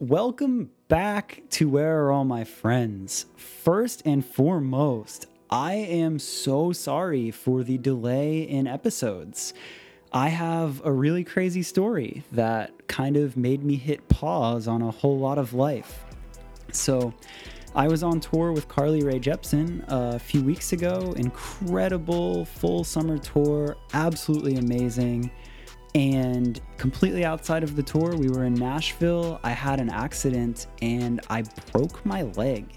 Welcome back to Where Are All My Friends. First and foremost, I am so sorry for the delay in episodes. I have a really crazy story that kind of made me hit pause on a whole lot of life. So, I was on tour with Carly Rae Jepsen a few weeks ago. Incredible full summer tour, absolutely amazing. And completely outside of the tour, we were in Nashville. I had an accident and I broke my leg.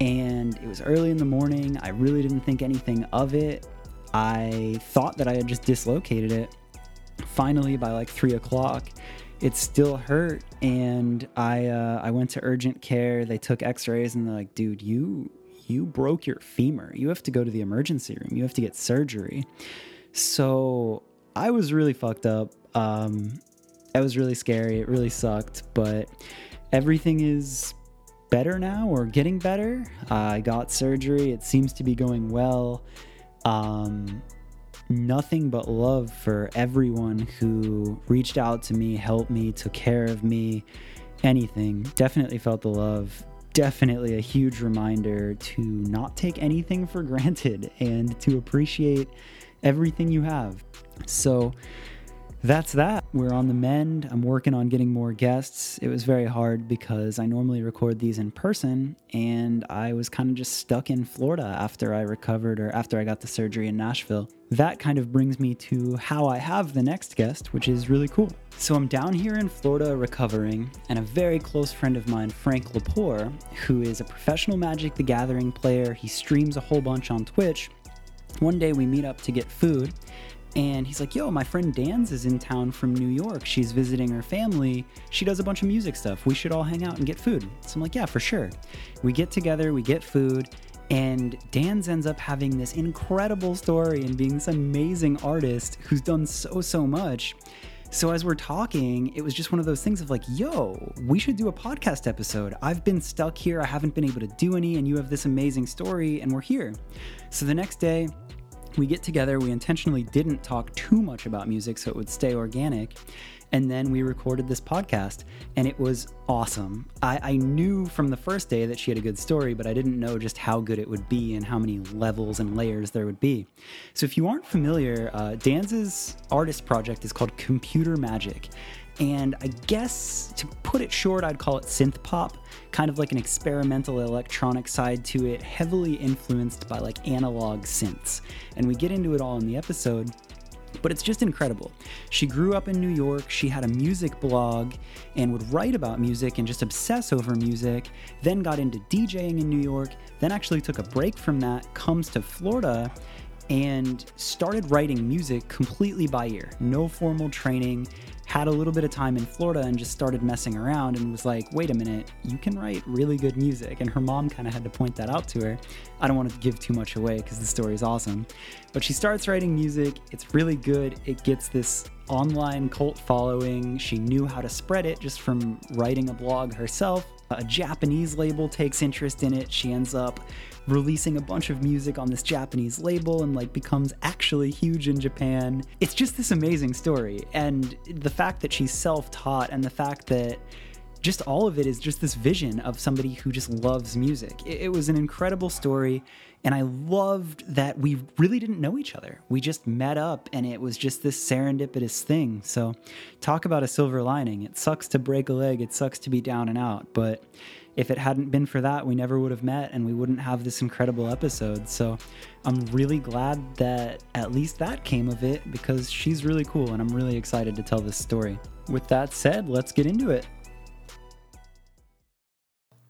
And it was early in the morning. I really didn't think anything of it. I thought that I had just dislocated it. Finally, by like three o'clock, it still hurt, and I uh, I went to urgent care. They took X-rays, and they're like, "Dude, you you broke your femur. You have to go to the emergency room. You have to get surgery." So I was really fucked up. Um, it was really scary. It really sucked, but everything is better now or getting better. I got surgery. It seems to be going well. Um, nothing but love for everyone who reached out to me, helped me, took care of me, anything. Definitely felt the love. Definitely a huge reminder to not take anything for granted and to appreciate everything you have. So, that's that. We're on the mend. I'm working on getting more guests. It was very hard because I normally record these in person and I was kind of just stuck in Florida after I recovered or after I got the surgery in Nashville. That kind of brings me to how I have the next guest, which is really cool. So I'm down here in Florida recovering, and a very close friend of mine, Frank Lepore, who is a professional Magic the Gathering player, he streams a whole bunch on Twitch. One day we meet up to get food, and he's like, Yo, my friend Danz is in town from New York. She's visiting her family. She does a bunch of music stuff. We should all hang out and get food. So I'm like, Yeah, for sure. We get together, we get food, and Danz ends up having this incredible story and being this amazing artist who's done so, so much. So as we're talking, it was just one of those things of like, yo, we should do a podcast episode. I've been stuck here. I haven't been able to do any, and you have this amazing story, and we're here. So the next day, we get together. We intentionally didn't talk too much about music so it would stay organic. And then we recorded this podcast, and it was awesome. I, I, knew from the first day that she had a good story, but I didn't know just how good it would be and how many levels and layers there would be. So, if you aren't familiar, uh, Danz artist project is called Computer Magic. And I guess to put it short, I'd call it synth pop, kind of like an experimental electronic side to it, heavily influenced by like analog synths. And we get into it all in the episode. But it's just incredible. She grew up in New York, she had a music blog and would write about music and just obsess over music, then got into DJing in New York, then actually took a break from that, comes to Florida, and started writing music completely by ear. No formal training, had a little bit of time in Florida and just started messing around and was like, wait a minute, you can write really good music. And her mom kind of had to point that out to her. I don't want to give too much away because the story is awesome. But she starts writing music, it's really good. It gets this online cult following. She knew how to spread it just from writing a blog herself. A Japanese label takes interest in it. She ends up releasing a bunch of music on this Japanese label and like becomes actually huge in Japan. It's just this amazing story. And the fact that she's self taught and the fact that just all of it is just this vision of somebody who just loves music. It, it, was an incredible story, and I loved that we really didn't know each other. We just met up, and it was just this serendipitous thing. So, talk about a silver lining. It sucks to break a leg, it sucks to be down and out, but if it hadn't been for that, we never would have met and we wouldn't have this incredible episode. So I'm really glad that at least that came of it because she's really cool and I'm really excited to tell this story. With that said, let's get into it.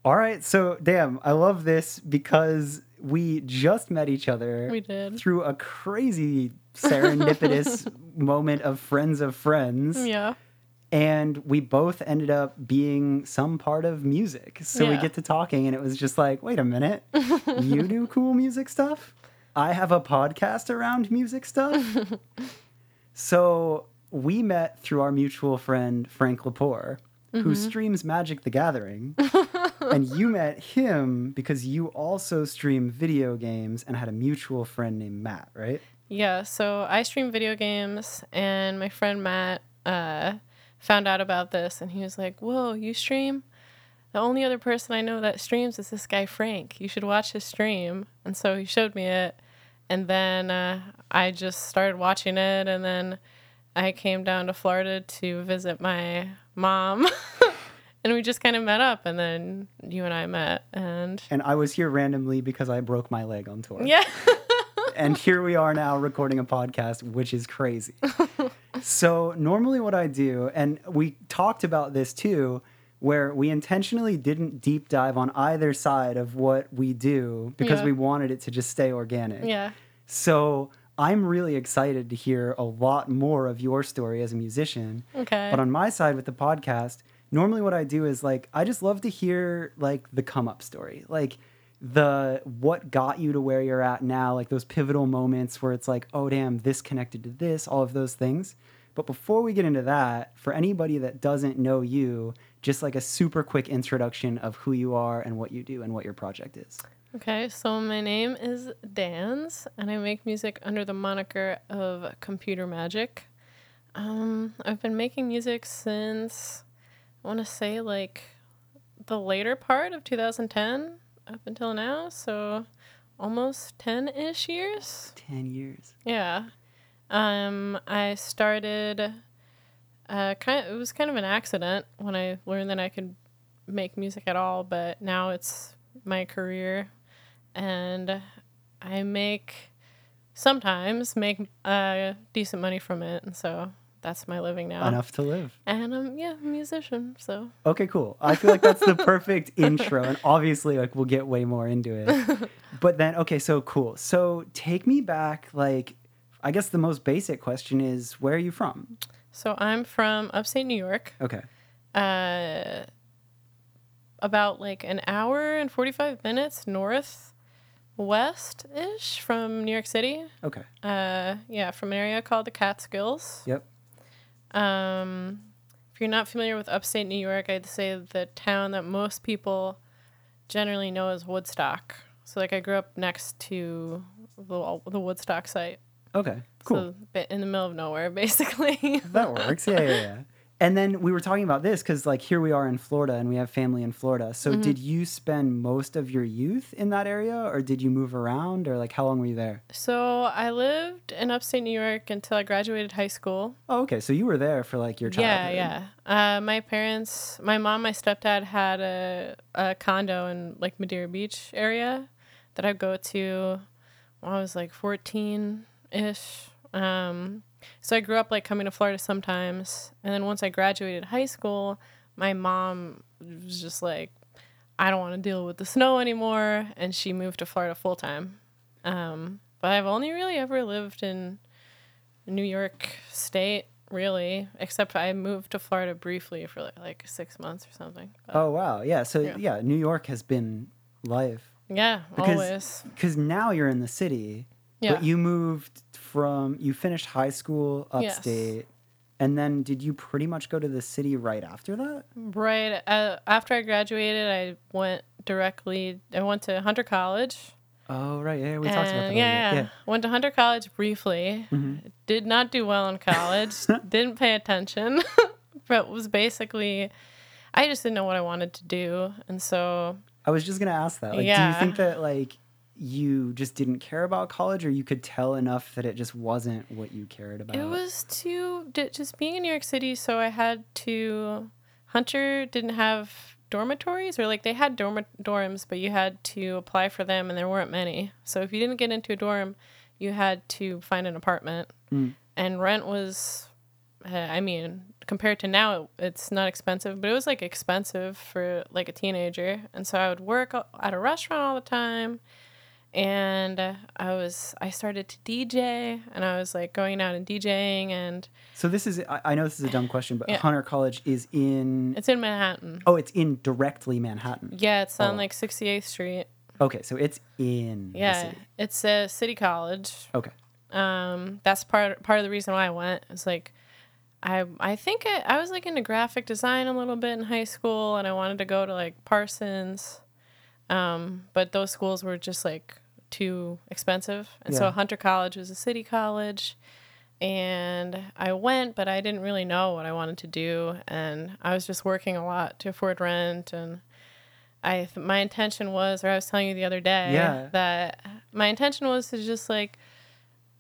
All right, so damn, I love this because we just met each other. We did. Through a crazy serendipitous moment of friends of friends. Yeah and we both ended up being some part of music. So yeah. we get to talking, and it was just like, wait a minute, you do cool music stuff? I have a podcast around music stuff. so we met through our mutual friend, Frank Lepore, mm-hmm. who streams Magic the Gathering. and you met him because you also stream video games and had a mutual friend named Matt, right? Yeah, so I stream video games, and my friend Matt, uh, found out about this and he was like, Whoa, you stream? The only other person I know that streams is this guy, Frank. You should watch his stream. And so he showed me it. And then uh, I just started watching it. And then I came down to Florida to visit my mom. and we just kind of met up. And then you and I met. And And I was here randomly because I broke my leg on tour. yeah. and here we are now recording a podcast, which is crazy. so, normally, what I do, and we talked about this too, where we intentionally didn't deep dive on either side of what we do because Yeah. we wanted it to just stay organic. yeah. So, I'm really excited to hear a lot more of your story as a musician. Okay. But on my side with the podcast, normally what I do is like I just love to hear like the come up story. Like the what got you to where you're at now, like those pivotal moments where it's like, oh damn, this connected to this, all of those things. But before we get into that, for anybody that doesn't know you, just like a super quick introduction of who you are and what you do and what your project is. Okay, so my name is Danz, and I make music under the moniker of Computer Magic. Um, I've been making music since I want to say like the later part of 2010 up until now, so almost 10 ish years. 10 years. Yeah. Um, I started. Uh, kind of, it was kind of an accident when I learned that I could make music at all, but now it's my career, and I make sometimes make uh decent money from it, and so that's my living now. Enough to live. And I'm yeah, a musician, so Okay, cool. I feel like that's the perfect intro, and obviously, like we'll get way more into it. But then, okay, so cool. So take me back. Like, I guess the most basic question is, where are you from? so I'm from upstate New York. Okay, uh, about like an hour and 45 minutes north west ish from New York City. okay, Uh, yeah, from an area called the Catskills. yep. Um, if you're not familiar with upstate New York, I'd say the town that most people generally know is Woodstock. So, like, I grew up next to the, the Woodstock site. Okay, cool. So, in the middle of nowhere, basically. that works. Yeah, yeah, yeah. And then we were talking about this because, like, here we are in Florida, and we have family in Florida. So, Mm-hmm. did you spend most of your youth in that area, or did you move around, or like, how long were you there? so, I lived in upstate New York until I graduated high school. Oh, okay. So you were there for like your childhood. Yeah, yeah. Uh, my parents, my mom, my stepdad had a, a condo in like Madeira Beach area that I'd go to when I was like 14 ish. Um, so I grew up like coming to Florida sometimes. And then once I graduated high school, my mom was just like, I don't want to deal with the snow anymore. And she moved to Florida full time. Um, but I've only really ever lived in New York State, really, except I moved to Florida briefly for like, like six months or something. But Oh wow, yeah. So Yeah. yeah, New York has been life yeah, because always. because now you're in the city, Yeah. but you moved from you finished high school Yes. upstate, and then did you pretty much go to the city right after that? Right. Uh, after I graduated, I went directly, I went to Hunter College. Oh right, yeah, we talked about that. And, yeah, yeah. Went to Hunter College briefly. Mm-hmm. Did not do well in college. didn't pay attention. but was basically, I just didn't know what I wanted to do. And so I was just gonna ask that. Like, do you think that like you just didn't care about college, or you could tell enough that it just wasn't what you cared about? It was too just being in New York City, so I had to. Hunter didn't have dormitories, or like they had dorm- dorms, but you had to apply for them, and there weren't many. So if you didn't get into a dorm, you had to find an apartment, Mm. and rent was. Uh, I mean, compared to now, it, it's not expensive, but it was like expensive for like a teenager, and so I would work at a restaurant all the time and I was I started to DJ and I was like going out and DJing and So this is I, I know this is a dumb question, but Yeah. Hunter College is in it's in Manhattan. oh, it's in directly Manhattan. Yeah, it's on Oh. like 68th Street. Okay, so it's in the Yeah, city. it's a city college. Okay. Um, that's part part of the reason why I went. It's like I I think I, I was like into graphic design a little bit in high school and I wanted to go to like Parsons. Um, but those schools were just like too expensive. And so Hunter College was a city college. and I went, but I didn't really know what I wanted to do, and I was just working a lot to afford rent, and I th- my intention was, or I was telling you the other day, Yeah. that my intention was to just like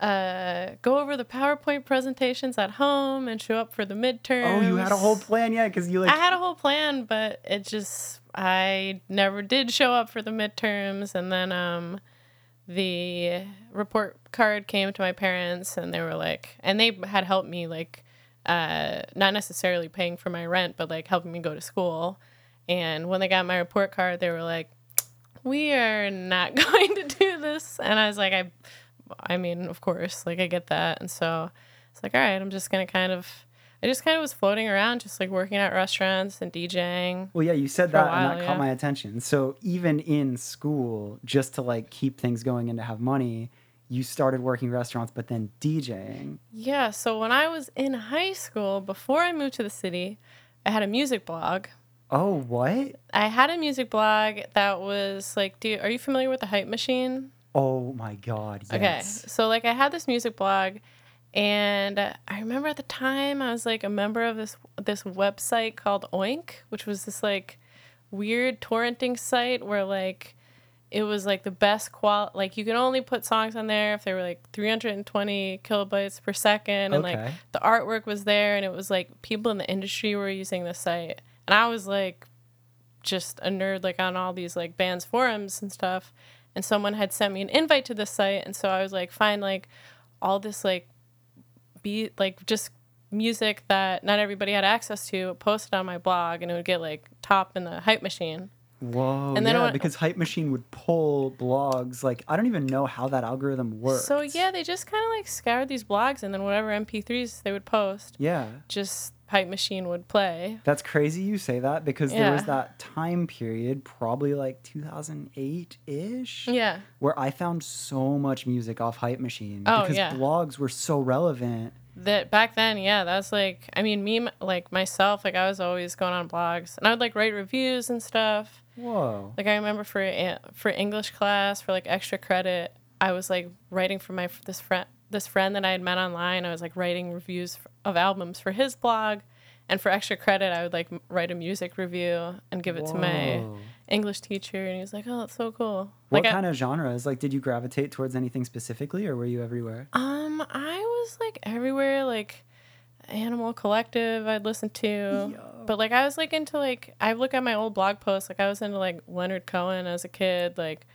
uh, go over the PowerPoint presentations at home and show up for the midterm. Oh, you had a whole plan, yeah, because you like I had a whole plan, but it just I never did show up for the midterms, and then um, the report card came to my parents, and they were like, and they had helped me like, uh, not necessarily paying for my rent, but like helping me go to school. And when they got my report card, they were like, "We are not going to do this," and I was like, "I." I mean, of course, like I get that. And so it's like, all right, I'm just going to kind of, I just kind of was floating around, just like working at restaurants and DJing. Well, yeah, you said that, and while, that caught my attention. So even in school, just to like keep things going and to have money, you started working restaurants, but then DJing. Yeah. So when I was in high school, before I moved to the city, I had a music blog. Oh, what? I had a music blog that was like, do you, are you familiar with the Hype Machine? Oh my God! Yes. Okay. So like I had this music blog and I remember at the time I was like a member of this this website called Oink, which was this like weird torrenting site where like it was like the best qual like you could only put songs on there if they were like 320 kilobytes per second and like the artwork was there and it was like people in the industry were using the site. And I was like just a nerd like on all these like bands forums and stuff. And someone had sent me an invite to this site and so i was like find like all this like be like just music that not everybody had access to posted on my blog and it would get like top in the hype machine Whoa. And then yeah, when- because Hype Machine would pull blogs. Like I don't even know how that algorithm works. so yeah they just kind of like scoured these blogs and then whatever mp3s they would post Yeah. just hype machine would play That's crazy you say that because there was that time period, probably like 2008 ish, yeah where I found so much music off Hype Machine Oh, because yeah. blogs were so relevant. that back then yeah that's like i mean me like myself like i was always going on blogs and i would like write reviews and stuff Whoa. Like I remember for eh, for English class for like extra credit, I was like writing for my this friend this friend that I had met online. I was like writing reviews of albums for his blog, and for extra credit, I would like write a music review and give it to my English teacher, and he was like, "Oh, that's so cool." What like I- kind of genres? Like, did you gravitate towards anything specifically, or were you everywhere? Um, I was like everywhere, like Animal Collective. I'd listen to, but like I was like into like I look at my old blog posts. Like I was into like Leonard Cohen as a kid. Like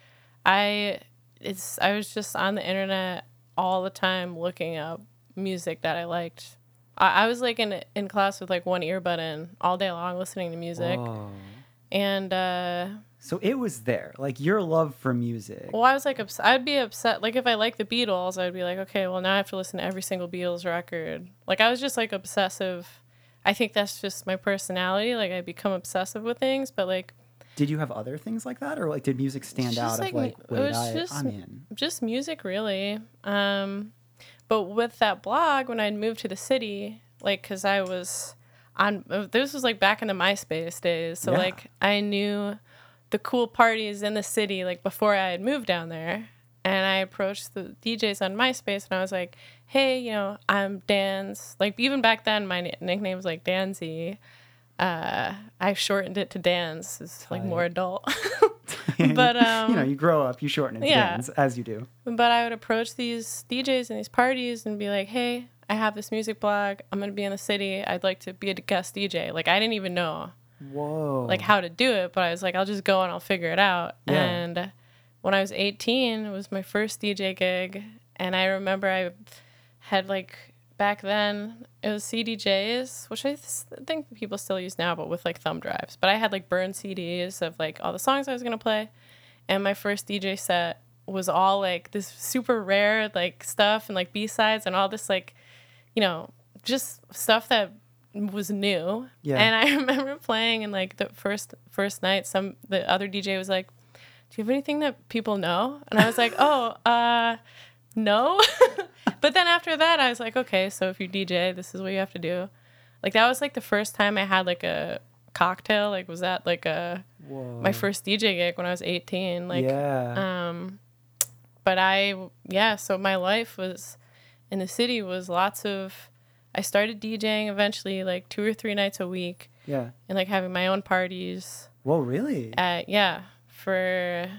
I, it's I was just on the internet all the time looking up music that I liked. I, I was like in in class with like one earbud in all day long listening to music, Whoa. and uh, So it was there, like your love for music. Well, I was like, ups- I'd be upset. Like, if I like the Beatles, I'd be like, okay, well, now I have to listen to every single Beatles record. Like, I was just like obsessive. I think that's just my personality. Like, I become obsessive with things, but like, Did you have other things like that, or like did music stand out just of like like, it was I, just- I'm in? just music, really. Um, but with that blog, when I'd moved to the city, like, cause I was on, this was like back in the MySpace days. So, Yeah. like, I knew the cool parties in the city, like, before I had moved down there. And I approached the DJs on MySpace and I was like, hey, you know, I'm Danz. Like, even back then, my nickname was like Danzy. Uh, I shortened it to Danz. It's like more adult. But, um, you know, you grow up, you shorten it to yeah. bands, as you do. But I would approach these DJs and these parties and be like, hey, I have this music blog. I'm going to be in the city. I'd like to be a guest DJ. Like, I didn't even know Whoa. like how to do it, but I was like, I'll just go and I'll figure it out. Yeah. And when I was 18, it was my first DJ gig. And I remember I had like back then it was CDJs, which I th- think people still use now, but with like thumb drives. But I had like burned CDs of like all the songs I was gonna play, and my first DJ set was all like this super rare like stuff and like B sides and all this like, you know, just stuff that was new. Yeah. And I remember playing and like the first first night, some the other DJ was like, "Do you have anything that people know?" And I was like, "Oh, uh." No. but then after that, I was like, okay, so if you DJ, this is what you have to do. Like that was like the first time I had like a cocktail. Like was that like a Whoa. my first DJ gig when I was 18. Like yeah. um but I yeah, so my life was in the city was lots of. I started DJing eventually, like two or three nights a week, Yeah. and like having my own parties. Whoa, really? Yeah, for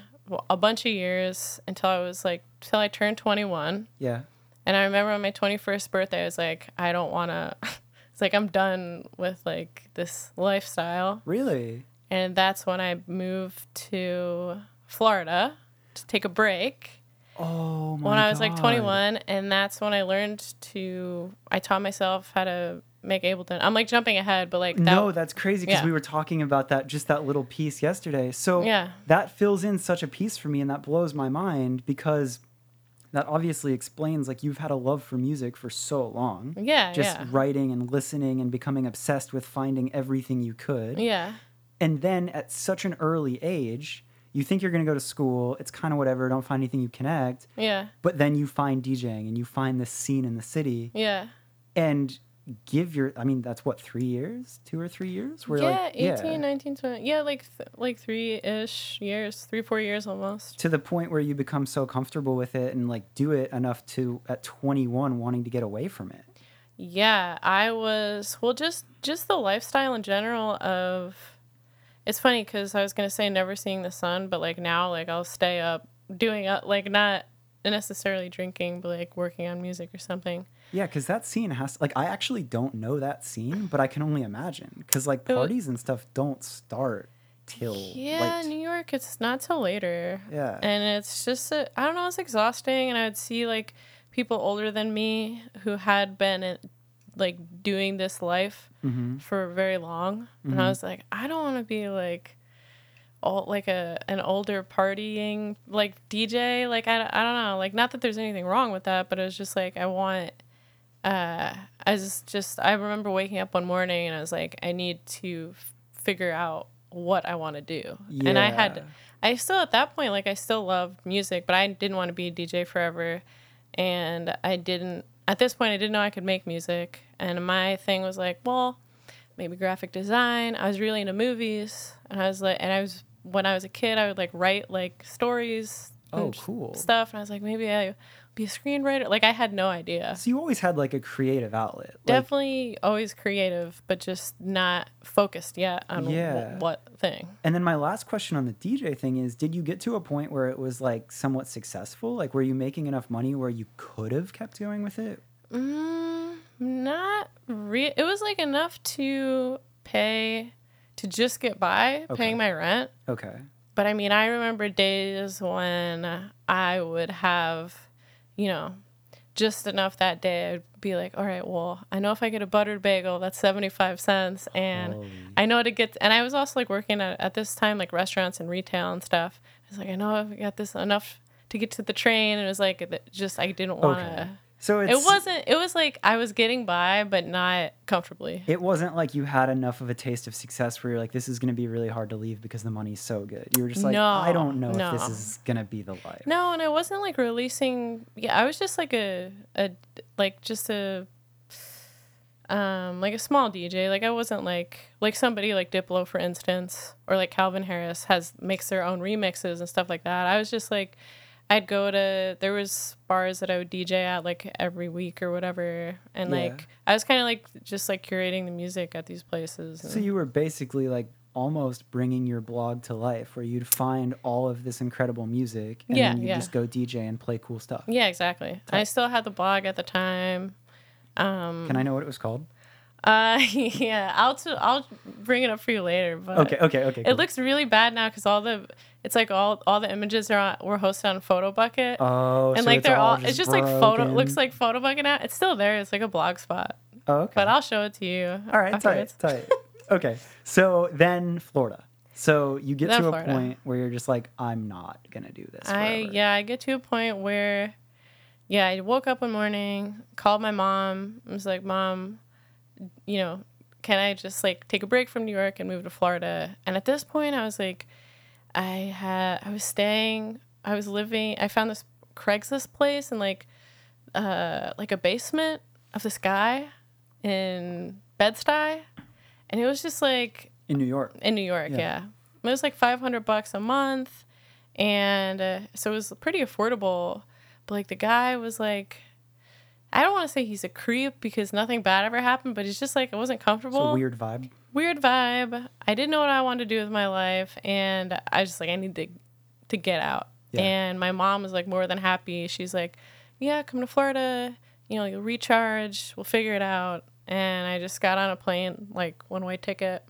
a bunch of years until I was like till I turned twenty one. Yeah. And I remember on my 21st birthday, I was like, I don't want to. It's like I'm done with like this lifestyle. Really? And that's when I moved to Florida to take a break Oh my when I was like 21. And that's when I learned to, I taught myself how to make Ableton. I'm like jumping ahead, but like that. no, that's crazy because yeah. we were talking about that just that little piece yesterday. So Yeah. that fills in such a piece for me, and that blows my mind because that obviously explains like you've had a love for music for so long. yeah. Just yeah. writing and listening and becoming obsessed with finding everything you could. Yeah. And then at such an early age, you think you're going to go to school. It's kind of whatever. Don't find anything you connect. Yeah. But then you find DJing and you find this scene in the city Yeah. and give your, I mean, that's what, three years? Two or three years? Where yeah. like, 18, 19, 20. Yeah. Like, th- like three ish years, three, four years almost. to the point where you become so comfortable with it and like do it enough to at 21 wanting to get away from it. Yeah, I was well just just the lifestyle in general of it's funny cuz I was going to say never seeing the sun, but like now like I'll stay up doing uh, like not necessarily drinking, but like working on music or something. Yeah, because that scene has like I actually don't know that scene, but I can only imagine because like parties and stuff don't start till Yeah, late. New York it's not till later. Yeah. And it's just I I don't know, it's exhausting and I would see like people older than me who had been in, like doing this life Mm-hmm. for very long and I was like I don't want to be like all like a an older partying like DJ like I, I don't know like not that there's anything wrong with that but it was just like I want uh I was just I remember waking up one morning and I was like I need to f- figure out what I want to do. And I had I still at that point like I still loved music but I didn't want to be a DJ forever. And I didn't at this point I didn't know I could make music. And my thing was like well maybe graphic design. I was really into movies. And I was like and I was when I was a kid I would like write like stories Oh, and cool. stuff. And I was like maybe I be a screenwriter like I had no idea So you always had like a creative outlet. Like, definitely always creative but just not focused yet on Yeah. what thing and then my last question on the DJ thing is did you get to a point where it was like somewhat successful? Like were you making enough money where you could have kept going with it? Mm, not re It was like enough to pay to just get by Okay. paying my rent. Okay. But I mean, I remember days when I would have, you know, just enough that day. I'd be like, all right, well, I know if I get a buttered bagel, that's 75 cents. And Holy- I know to get, and I was also like working at, at this time, like restaurants and retail and stuff. I was like, I know I've got this enough to get to the train. And it was like, just, I didn't want to. Okay. So it's, It wasn't. It was like I was getting by, but not comfortably. It wasn't like you had enough of a taste of success where you're like, this is going to be really hard to leave because the money's so good. You were just like, No, I don't know if this is going to be the life. No, and I wasn't like releasing. Yeah, I was just like a a like just a um like a small DJ. Like I wasn't like like somebody like Diplo for instance, or like Calvin Harris has makes their own remixes and stuff like that. I was just like. I'd go to there was bars that I would DJ at like every week or whatever, and Yeah. like I was kind of like just like curating the music at these places. So you were basically like almost bringing your blog to life where you'd find all of this incredible music and Yeah, then you yeah. just go DJ and play cool stuff. Yeah, exactly. I still had the blog at the time. Um, Can I know what it was called? Uh, yeah, I'll t- I'll bring it up for you later. But Okay, okay, okay. it cool. looks really bad now because all the it's like all all the images are on, were hosted on Photobucket, Oh, and so like they're all, just it's just like photo looks like Photobucket now. It's still there. It's like a blog spot, Oh, okay. but I'll show it to you. All right, tight, afterwards. tight. Okay, so then Florida. So you get Then to a point where you're just like, I'm not gonna do this. I yeah, I get to a point where yeah, I woke up one morning, called my mom, I was like, Mom, you know, can I just like take a break from New York and move to Florida? And at this point I was like I had I was staying I was living I found this Craigslist place in like uh like a basement of this guy in Bed-Stuy. And it was just like in New York. in New York, Yeah. yeah. It was like 500 bucks a month. And uh, so it was pretty affordable. But like the guy was like, I don't want to say he's a creep because nothing bad ever happened, but it's just like I wasn't It's comfortable. a weird vibe. weird vibe. I didn't know what I wanted to do with my life, and I was just like, I need to to get out. Yeah. And my mom was like more than happy. She's like, Yeah, come to Florida. You know, you'll recharge. We'll figure it out. And I just got on a plane, like one way ticket,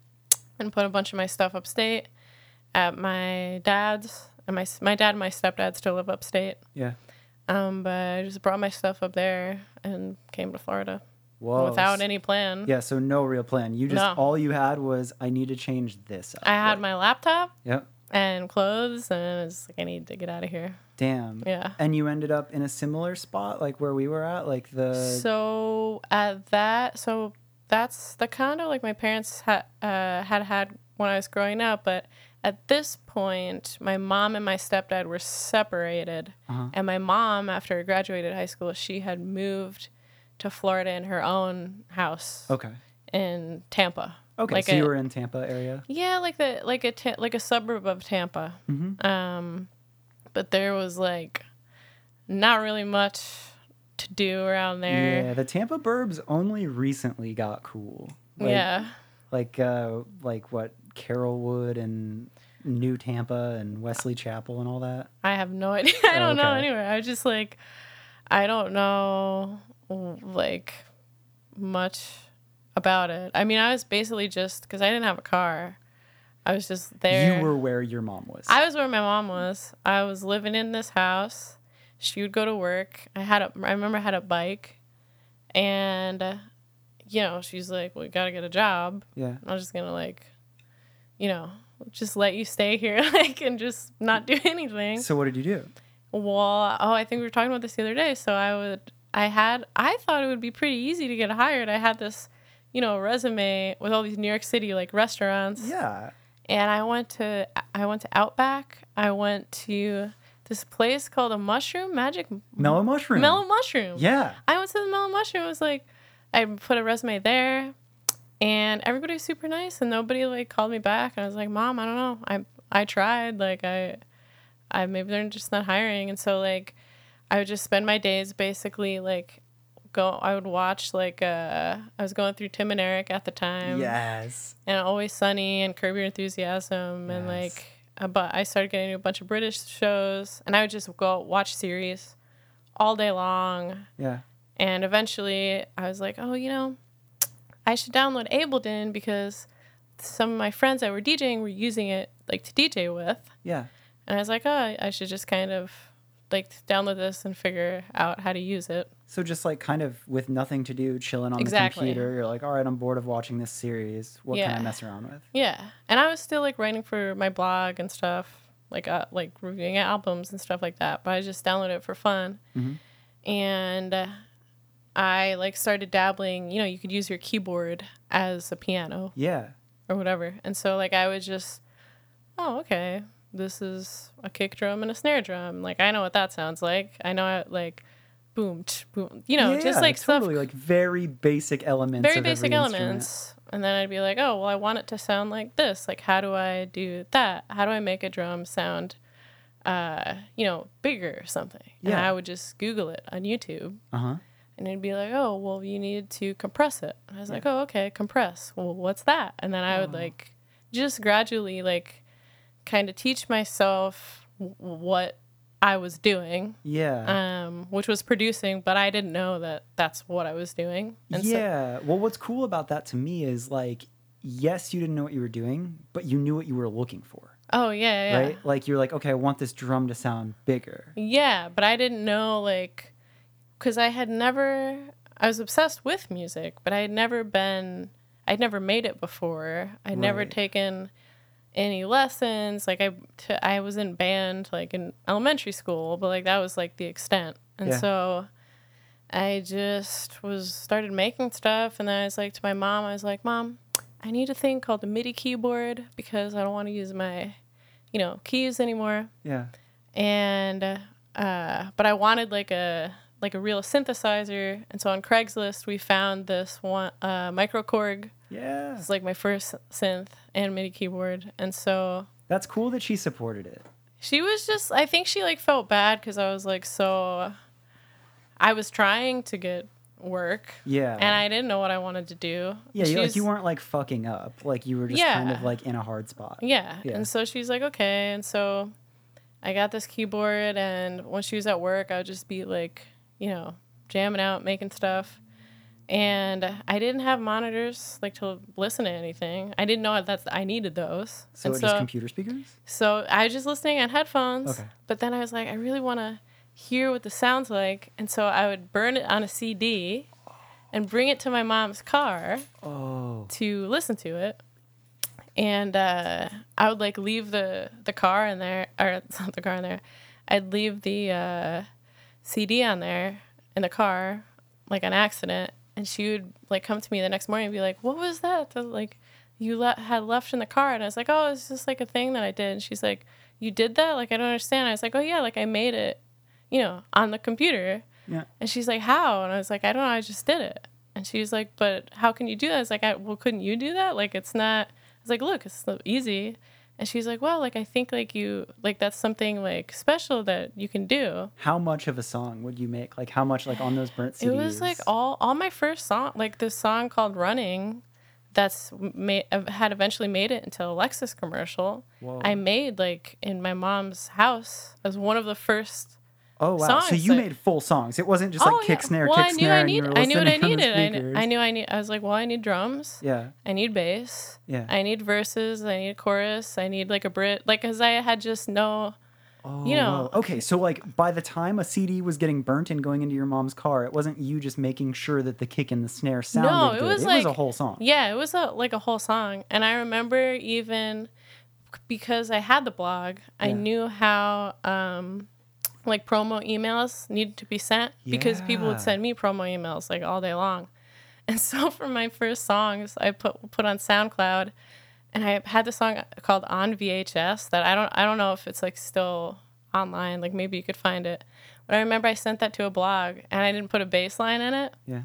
and put a bunch of my stuff upstate at my dad's. And my my dad and my stepdad still live upstate. Yeah. Um, but I just brought my stuff up there and came to Florida Whoa. without any plan. Yeah, so no real plan. You just No. all you had was I need to change this up. I had Like, my laptop Yep. and clothes, and I was like I need to get out of here. Damn. Yeah. And you ended up in a similar spot like where we were at, like the So at that, so that's the condo like my parents had uh, had had when I was growing up, but at this point, my mom and my stepdad were separated, Uh-huh. and my mom, after I graduated high school, she had moved to Florida in her own house Okay. in Tampa. Okay. Like so you a- were in Tampa area. Yeah, like the like a ta- like a suburb of Tampa. Mhm. Um, but there was like not really much to do around there. Yeah, the Tampa burbs only recently got cool. Like, yeah. Like uh like what Carrollwood and New Tampa and Wesley Chapel and all that. I have no idea. I don't know Okay. anyway. I was just like, I don't know like much about it. I mean, I was basically just because I didn't have a car. I was just there. You were where your mom was. I was where my mom was. I was living in this house. She would go to work. I had a. I remember I had a bike, and you know she's like, "We gotta get a job." yeah. I'm just gonna like, you know, just let you stay here, like, and just not do anything. So what did you do? Well, oh, I think we were talking about this the other day. So I would, I had, I thought it would be pretty easy to get hired. I had this, you know, resume with all these New York City like restaurants, Yeah. and I went to, I went to Outback. I went to this place called a Mushroom Magic Mellow mushroom. Mellow Mushroom. Yeah. I went to the Mellow Mushroom. It was like, I put a resume there, and everybody was super nice, and nobody like called me back. And I was like, Mom, I don't know. I I tried. Like I, I maybe they're just not hiring. And so like, I would just spend my days basically like, go. I would watch like uh, I was going through Tim and Eric at the time. yes. And Always Sunny and Curb Your Enthusiasm and like. uh, But I started getting into a bunch of British shows, and I would just go watch series all day long. Yeah. And eventually I was like, oh, you know, I should download Ableton because some of my friends that were DJing were using it like to DJ with. Yeah. And I was like, oh, I should just kind of like download this and figure out how to use it. So just like kind of with nothing to do, chilling on Exactly. the computer, you're like, all right, I'm bored of watching this series. What can I mess around with? Yeah. And I was still like writing for my blog and stuff, like uh, like reviewing albums and stuff like that. But I just downloaded it for fun. Mhm. And uh, I like started dabbling, you know, you could use your keyboard as a piano. Yeah. or whatever. And so like I would just, oh okay, this is a kick drum and a snare drum. Like I know what that sounds like. I know how, like boom, tch, boom. You know, yeah, just like totally stuff, like very basic elements. very basic every instrument. elements. And then I'd be like, oh well, I want it to sound like this. Like how do I do that? How do I make a drum sound? Uh, you know, bigger or something. And Yeah. I would just Google it on YouTube. Uh huh. And it'd be like, oh, well, you need to compress it. And I was like, oh, okay, compress. Well, what's that? And then I would like just gradually like kind of teach myself w- what I was doing, Yeah. um, which was producing, but I didn't know that that's what I was doing. And so, yeah. well, what's cool about that to me is like, yes, you didn't know what you were doing, but you knew what you were looking for, oh yeah, yeah, right? Like you're like, okay, I want this drum to sound bigger. yeah. But I didn't know like, because I had never, I was obsessed with music, but I had never been, I'd never made it before. I'd never taken any lessons. Like I, t- I was in band like in elementary school, but like that was like the extent. And Yeah. so I just was started making stuff, and then I was like to my mom, I was like, Mom, I need a thing called the MIDI keyboard because I don't want to use my, you know, keys anymore Yeah. and uh, but I wanted like a like a real synthesizer, and so on Craigslist we found this one uh, microKORG. Yeah. It's like my first synth and MIDI keyboard, and so That's cool that she supported it. she was just I think she like felt bad because I was like so. I was trying to get work. Yeah. And I didn't know what I wanted to do. yeah, you, like you weren't like fucking up. Like you were just kind of like in a hard spot. Yeah. Yeah. And so she's like, okay. And so I got this keyboard, and when she was at work, I would just be like, you know, jamming out, making stuff. And I didn't have monitors like to listen to anything. I didn't know that I needed those. So and just computer speakers? so I was just listening on headphones. Okay. But then I was like, I really want to hear what the sounds like, and so I would burn it on a CD and bring it to my mom's car Oh. to listen to it. And uh, I would like leave the the car in there, or it's not the car in there. I'd leave the uh, CD on there in the car, like an accident, and she would like come to me the next morning and be like, "What was that? that like you le- had left in the car?" And I was like, "Oh, it's just like a thing that I did." And she's like, "You did that? Like I don't understand." I was like, "Oh yeah, like I made it, you know, on the computer." Yeah. And she's like, "How?" And I was like, "I don't know. I just did it." And she was like, "But how can you do that?" I was like, I, "Well, couldn't you do that? Like, it's not." I was like, "Look, it's so easy." And she's like, "Well, like I think like you like that's something like special that you can do." How much of a song would you make? Like how much like on those burnt CDs? It was like all all my first song, like this song called "Running." That's made had eventually made it into a Lexus commercial. Whoa. I made like in my mom's house as one of the first Oh wow! so you that- made full songs. It wasn't just like kick snare, Oh, well, kick I knew snare. I and you need. were I knew what I listening on the needed. I, kn- speakers. I knew I need. I was like, well, I need drums. Yeah, I need bass. yeah. I need verses. I need a chorus. I need like a Brit. Like, cause I had just no. Oh, you know-. Okay, so like by the time a CD was getting burnt and going into your mom's car, it wasn't you just making sure that the kick and the snare sounded No, it good. was it like was a whole song. Yeah, it was a like a whole song, and I remember even because I had the blog, I knew how um like promo emails needed to be sent because people would send me promo emails like all day long. And so for my first songs, I put put on SoundCloud and I had the song called On VHS that I don't I don't know if it's like still online, like maybe you could find it. But I remember I sent that to a blog and I didn't put a bass line in it. Yeah.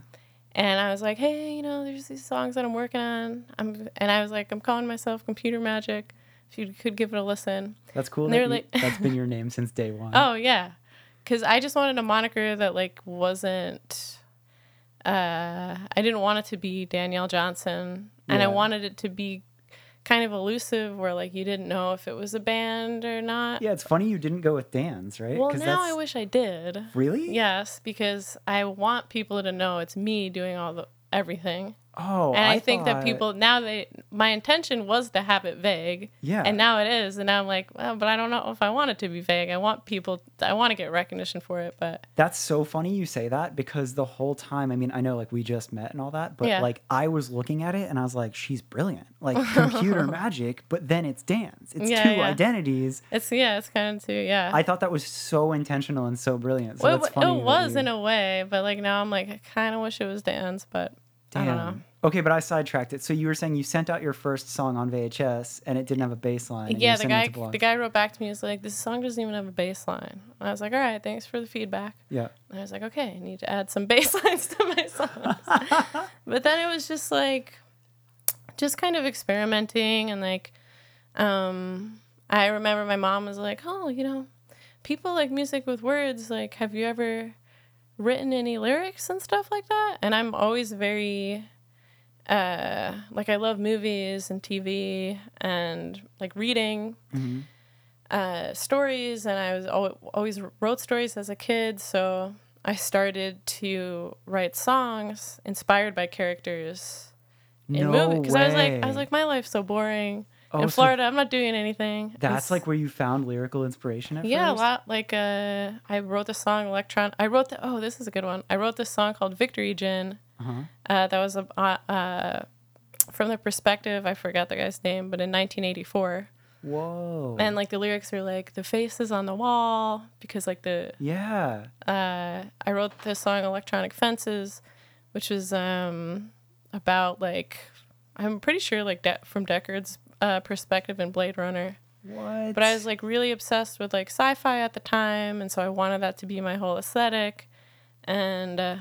And I was like, hey, you know, there's these songs that I'm working on. I'm, and I was like, I'm calling myself Computer Magic. If you could give it a listen. That's cool. That like- that's been your name since day one. Oh yeah, because I just wanted a moniker that like wasn't. Uh, I didn't want it to be Danielle Johnson, and I wanted it to be kind of elusive, where like you didn't know if it was a band or not. Yeah, it's funny you didn't go with Dan's, right? Well, now I wish I did. Really? Yes, because I want people to know it's me doing all the everything. Oh, and I, think that people now they my intention was to have it vague Yeah. and now it is and now i'm like well but i don't know if i want it to be vague i want people i want to get recognition for it but That's so funny you say that because the whole time, I mean, I know like we just met and all that, but Yeah. like I was looking at it and I was like, she's brilliant. Like computer magic, but then it's Danz. It's Yeah, two yeah. identities. it's yeah it's kind of two. yeah I thought that was so intentional and so brilliant. So well, it, it was you- in a way but like now i'm like i kind of wish it was Danz, but i don't know Damn. Okay, but I sidetracked it. So you were saying you sent out your first song on VHS and it didn't have a bass line. yeah the guy the guy wrote back to me and was like this song doesn't even have a bass line and i was like all right thanks for the feedback Yeah. And I was like, okay, I need to add some bass lines to my songs. but then it was just like, just kind of experimenting and like, um, I remember my mom was like, oh, you know, people like music with words. Like, have you ever written any lyrics and stuff like that? And I'm always very, uh, like I love movies and TV and like reading Mhm. uh, stories, and I was al- always wrote stories as a kid. So I started to write songs inspired by characters in No movies. Because I was like, I was like, my life's so boring. Oh, in so Florida, I'm not doing anything. That's It's- like where you found lyrical inspiration at yeah, a lot. Like uh, I wrote the song Electron. I wrote the. Oh, this is a good one. I wrote this song called Victory Gin. Uh-huh. Uh, that was a, uh, uh, from the perspective. I forgot the guy's name, but in 1984. Whoa. And like the lyrics are like the faces on the wall because like the yeah. uh, I wrote the song Electronic Fences, which was um, about like I'm pretty sure like De- from Deckard's uh, perspective in Blade Runner. What? But I was like really obsessed with like sci-fi at the time, and so I wanted that to be my whole aesthetic. And uh,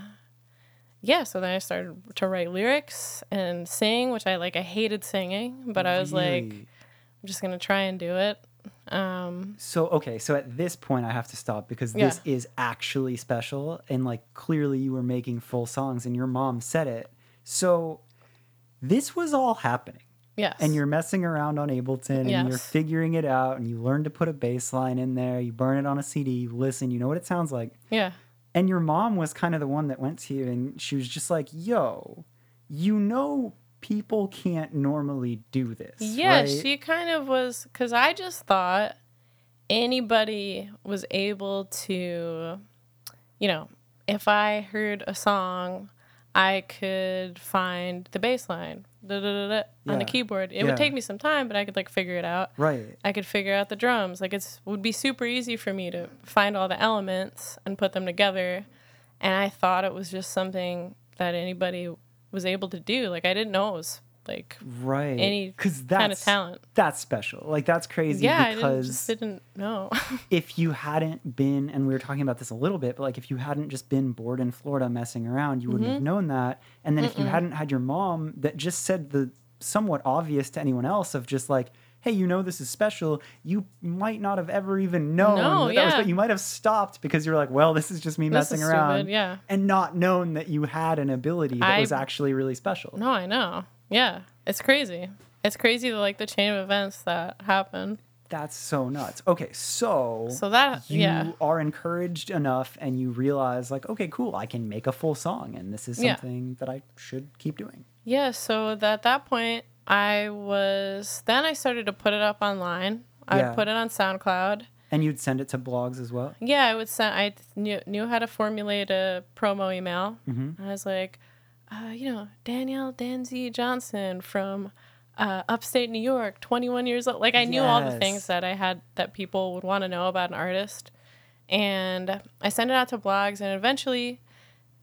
yeah, so then I started to write lyrics and sing, which I like. I hated singing, but I was like, I'm just gonna try and do it. Um, So okay, so at this point I have to stop because this Yeah. is actually special and like clearly you were making full songs and your mom said it. So this was all happening. yes. And you're messing around on Ableton and you're figuring it out and you learn to put a bass line in there, you burn it on a CD, you listen, you know what it sounds like. yeah. And your mom was kind of the one that went to you and she was just like, "Yo, you know people can't normally do this." Yeah, right? she kind of was because I just thought anybody was able to, you know, if I heard a song, I could find the bass line da, da, da, da, on the keyboard. It Yeah. would take me some time, but I could like figure it out. Right. I could figure out the drums. Like it's would be super easy for me to find all the elements and put them together. And I thought it was just something that anybody was able to do. Like I didn't know it was like Right. any kind that's of talent. that's special. Like that's crazy Yeah, I didn't, just didn't know. if you hadn't been and we were talking about this a little bit, but like if you hadn't just been bored in Florida messing around, you wouldn't Mm-hmm. have known that. And then if you hadn't had your mom that just said the somewhat obvious to anyone else of just like Hey, you know this is special. You might not have ever even known No, that, that was yeah. what you might have stopped because you were like, "Well, this is just me This messing around," stupid, yeah. and not known that you had an ability that I- was actually really special. no, I know. Yeah, it's crazy. It's crazy the like the chain of events that happen. That's so nuts. Okay, so So that you yeah, are encouraged enough and you realize like okay cool i can make a full song and this is Yeah. something that i should keep doing yeah. So at that point, I was then I started to put it up online. I Yeah. would put it on SoundCloud. and you'd send it to blogs as well Yeah, I would send. I knew knew how to formulate a promo email. Mhm. I was like, uh, you know, Danielle Danzy Johnson from uh, upstate New York, 21 years old. Like I knew all the things that I had that people would want to know about an artist, and I sent it out to blogs, and eventually,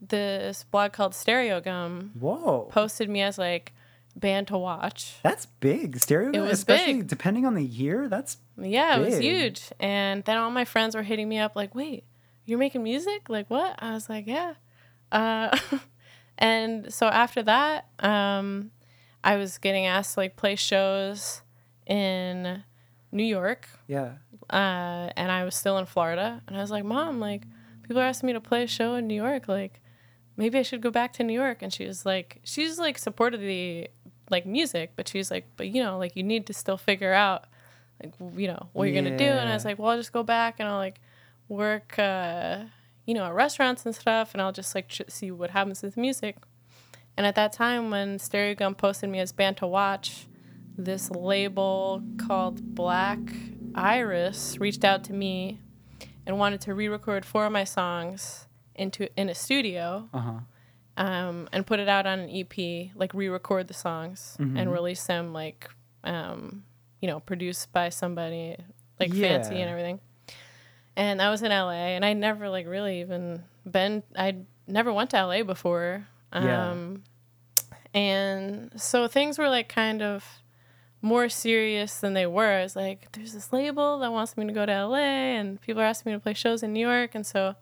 this blog called Stereogum whoa posted me as like band to watch. that's big stereo was especially big. depending on the year that's Yeah, it was huge. And then all my friends were hitting me up like, "Wait, you're making music? Like what?" I was like, "Yeah." Uh, and so after that, um, I was getting asked to like play shows in New York, yeah uh, and I was still in Florida. And I was like, "Mom, like people are asking me to play a show in New York. Like maybe I should go back to New York." And she was like, she's like supported the like music, but she's like, "But you know, like you need to still figure out." like you know what you're gonna do and i was like well i'll just go back and i'll like work uh you know at restaurants and stuff and i'll just like ch- see what happens with music. And at that time when Stereogum posted me as band to watch this label called black iris reached out to me and wanted to re-record four of my songs into in a studio uh-huh. um, and put it out on an EP, like re-record the songs and release them, like um, you know, produced by somebody like fancy and everything. And that was in LA, and I never like really even been. I'd never went to LA before. Yeah. Um, and so things were like kind of more serious than they were. I was like, there's this label that wants me to go to LA, and people are asking me to play shows in New York, and so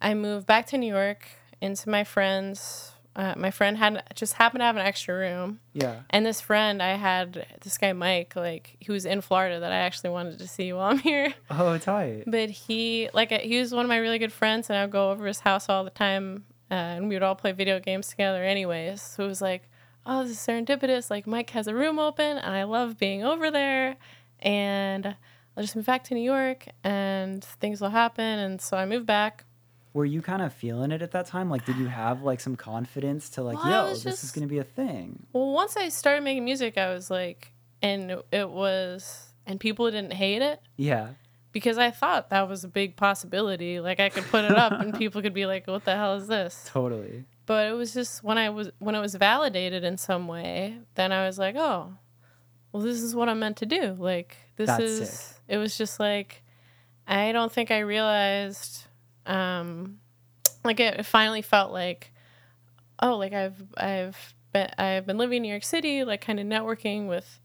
I moved back to New York into my friends. Uh, my friend had just happened to have an extra room, yeah and this friend I had, this guy Mike, like he was in Florida that I actually wanted to see while I'm here. oh tight But he, like, he was one of my really good friends, and I would go over his house all the time, uh, and we would all play video games together, anyways. So it was like, oh, this is serendipitous. Like, Mike has a room open, and I love being over there, and I'll just move back to New York, and things will happen. And so I moved back. Were you kind of feeling it at that time like did you have like some confidence to like Well, yo this is gonna be a thing Well, once I started making music, I was like, and it was, and people didn't hate it. yeah Because I thought that was a big possibility. Like I could put it up and people could be like, "What the hell is this?" totally but it was just when I was when it was validated in some way, then I was like, oh, well, this is what I'm meant to do. Like this That's is. sick. It was just like, I don't think I realized, um, like it, finally felt like, oh, like I've I've been I've been living in New York City, like kind of networking with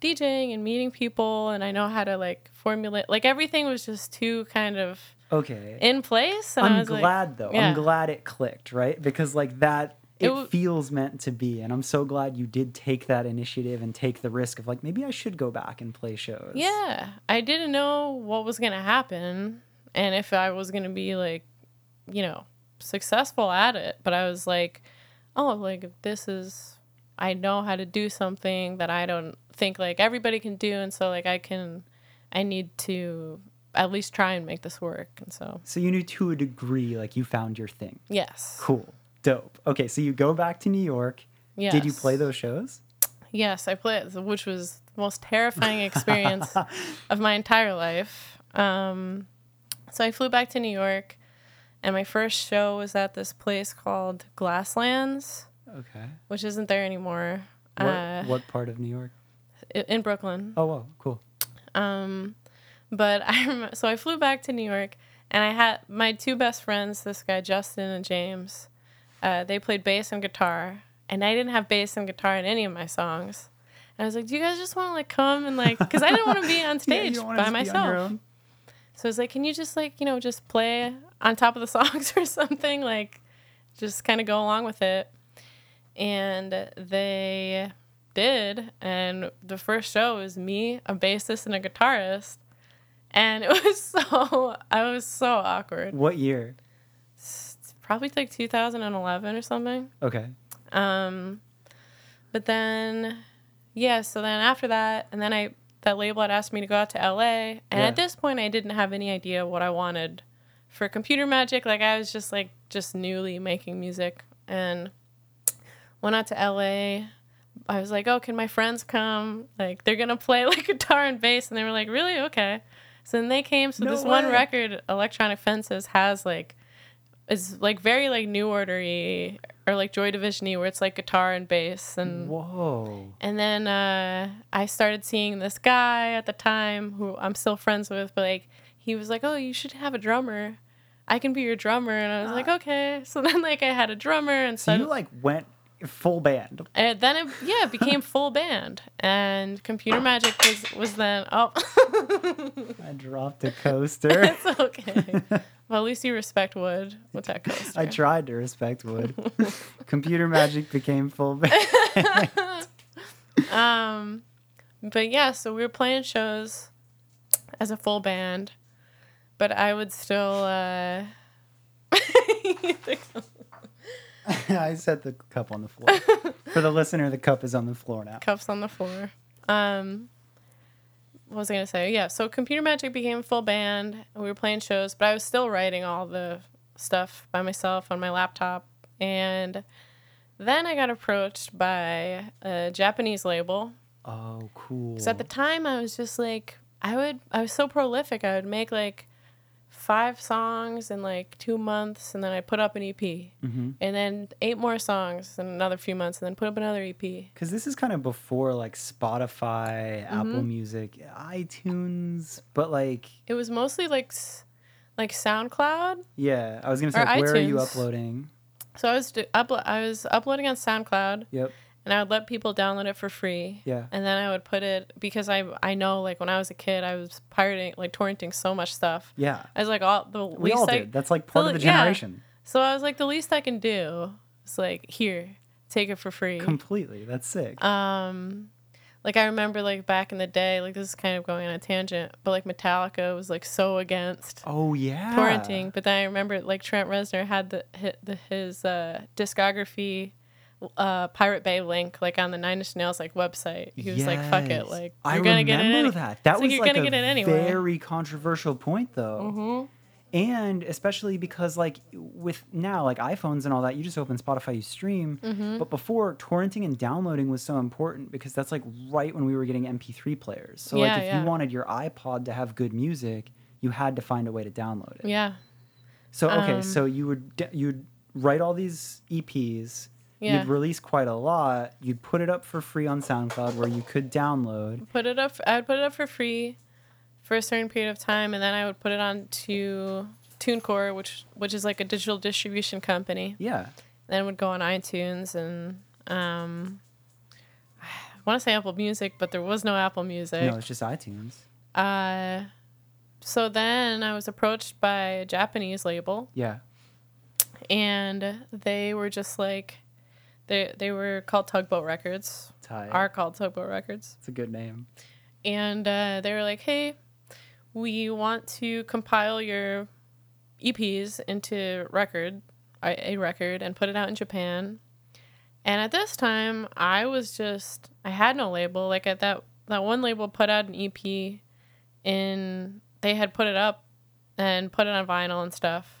DJing and meeting people, and I know how to like formulate. Like everything was just too kind of okay in place. And I I'm was like, glad though. yeah. I'm glad it clicked, right? Because like that it, w- feels meant to be, and I'm so glad you did take that initiative and take the risk of like maybe I should go back and play shows. Yeah, I didn't know what was gonna happen and if I was gonna be like, you know, successful at it. But I was like, oh, like if this is, I know how to do something that I don't think like everybody can do, and so like I can, I need to at least try and make this work. And so So you knew to a degree like you found your thing. yes, Cool. Dope. Okay, so you go back to New York. yes. Did you play those shows? Yes, I played, which was the most terrifying experience of my entire life. Um, so I flew back to New York, and my first show was at this place called Glasslands, Okay. which isn't there anymore. What, Uh, what part of New York? in Brooklyn. Oh, wow, cool. Um, but I remember, so I flew back to New York, and I had my two best friends, this guy Justin and James. Uh, they played bass and guitar, and I didn't have bass and guitar in any of my songs. And I was like, "Do you guys just want to like come and like?" Because I didn't want to be on Yeah, stage don't by just be on your myself. So I was like, "Can you just like you know just play on top of the songs or something? Like, just kind of go along with it." And they did, and the first show was me, a bassist, and a guitarist, and it was so I was so awkward. What year? It's probably like 2011 or something. Okay. Um, but then, yeah. So then after that, and then I that label had asked me to go out to LA, and Yeah. at this point, I didn't have any idea what I wanted for computer magic. Like I was just like just newly making music, and went out to LA. I was like, oh, can my friends come? Like they're gonna play like guitar and bass, and they were like, really? Okay. So then they came. So No this one record, Electronic Fences, has like is like very like New Ordery or like Joy Division-y, where it's like guitar and bass and Whoa. and then uh, I started seeing this guy at the time who I'm still friends with, but like he was like, "Oh, you should have a drummer. I can be your drummer." And I was like, "Okay." So then like I had a drummer, and So so you like went full band. and then it, yeah, it became full band, and Computer Magic was was then oh, I dropped a coaster. it's okay. Well, at least you respect wood with that coaster. I tried to respect wood. Computer magic became full band. Um, but yeah, so we were playing shows as a full band, but I would still. Uh, I set the cup on the floor. For the listener, the cup is on the floor now. cups on the floor. Um, what was I gonna say? Yeah, so Computer Magic became a full band. and We were playing shows, but I was still writing all the stuff by myself on my laptop. And then I got approached by a Japanese label Oh, cool. Because at the time, I was just like, I would, I was so prolific. I would make like five songs in like two months, and then I put up an EP, Mhm. and then eight more songs in another few months, and then put up another EP. Because this is kind of before like Spotify, Mm-hmm. Apple Music, iTunes, but like, It was mostly like, like SoundCloud. yeah, I was gonna say, like, where are you uploading? So I was do- uplo- I was uploading on SoundCloud, Yep. And I would let people download it for free. Yeah. And then I would put it because I I know like when I was a kid, I was pirating like torrenting so much stuff. Yeah. I was like all the We least all I, did. That's like part of So, the yeah. generation. So I was like, the least I can do is like, here, take it for free. Completely. That's sick. um, like I remember like back in the day, like this is kind of going on a tangent, but like Metallica was like so against oh yeah. torrenting. But then I remember like Trent Reznor had the, hit the his uh, discography. Uh, Pirate Bay link like on the Nine Inch Nails like website. He was like, "Fuck it, like I you're gonna get it." Any- that. That It's like, was you're like gonna a get it anyway. very controversial point, though. Mhm. and especially because like with now like iPhones and all that, you just open Spotify, you stream. Mm-hmm. But before, torrenting and downloading was so important because that's like right when we were getting MP3 players. So Yeah, like if yeah. you wanted your iPod to have good music, you had to find a way to download it. Yeah, So okay, Um, so you would d- you'd write all these EPs. Yeah. You'd release quite a lot. You'd put it up for free on SoundCloud where you could download. put it up. I would put it up for free for a certain period of time, and then I would put it on to TuneCore, which which is like a digital distribution company. Yeah. Then it would go on iTunes and um, I want to say Apple Music, but there was no Apple Music. No, it's just iTunes. Uh, so then I was approached by a Japanese label, Yeah. and they were just like, They they were called Tugboat Records. Tight. Are called Tugboat Records. It's a good name. and uh, they were like, "Hey, we want to compile your EPs into record, a a record, and put it out in Japan." And at this time, I was just I had no label. Like at that that one label put out an EP, in they had put it up and put it on vinyl and stuff.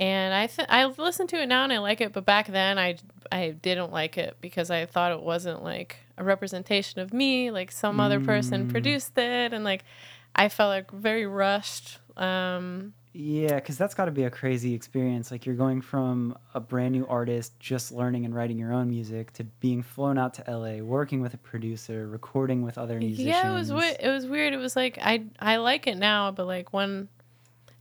And I th- I listen to it now and I like it, but back then I I didn't like it because I thought it wasn't like a representation of me, like some other person Mm. produced it and like I felt like very rushed. Um Yeah, because that's got to be a crazy experience. Like you're going from a brand new artist, just learning and writing your own music, to being flown out to LA, working with a producer, recording with other musicians. yeah, it was it was weird. It was like I I like it now, but like when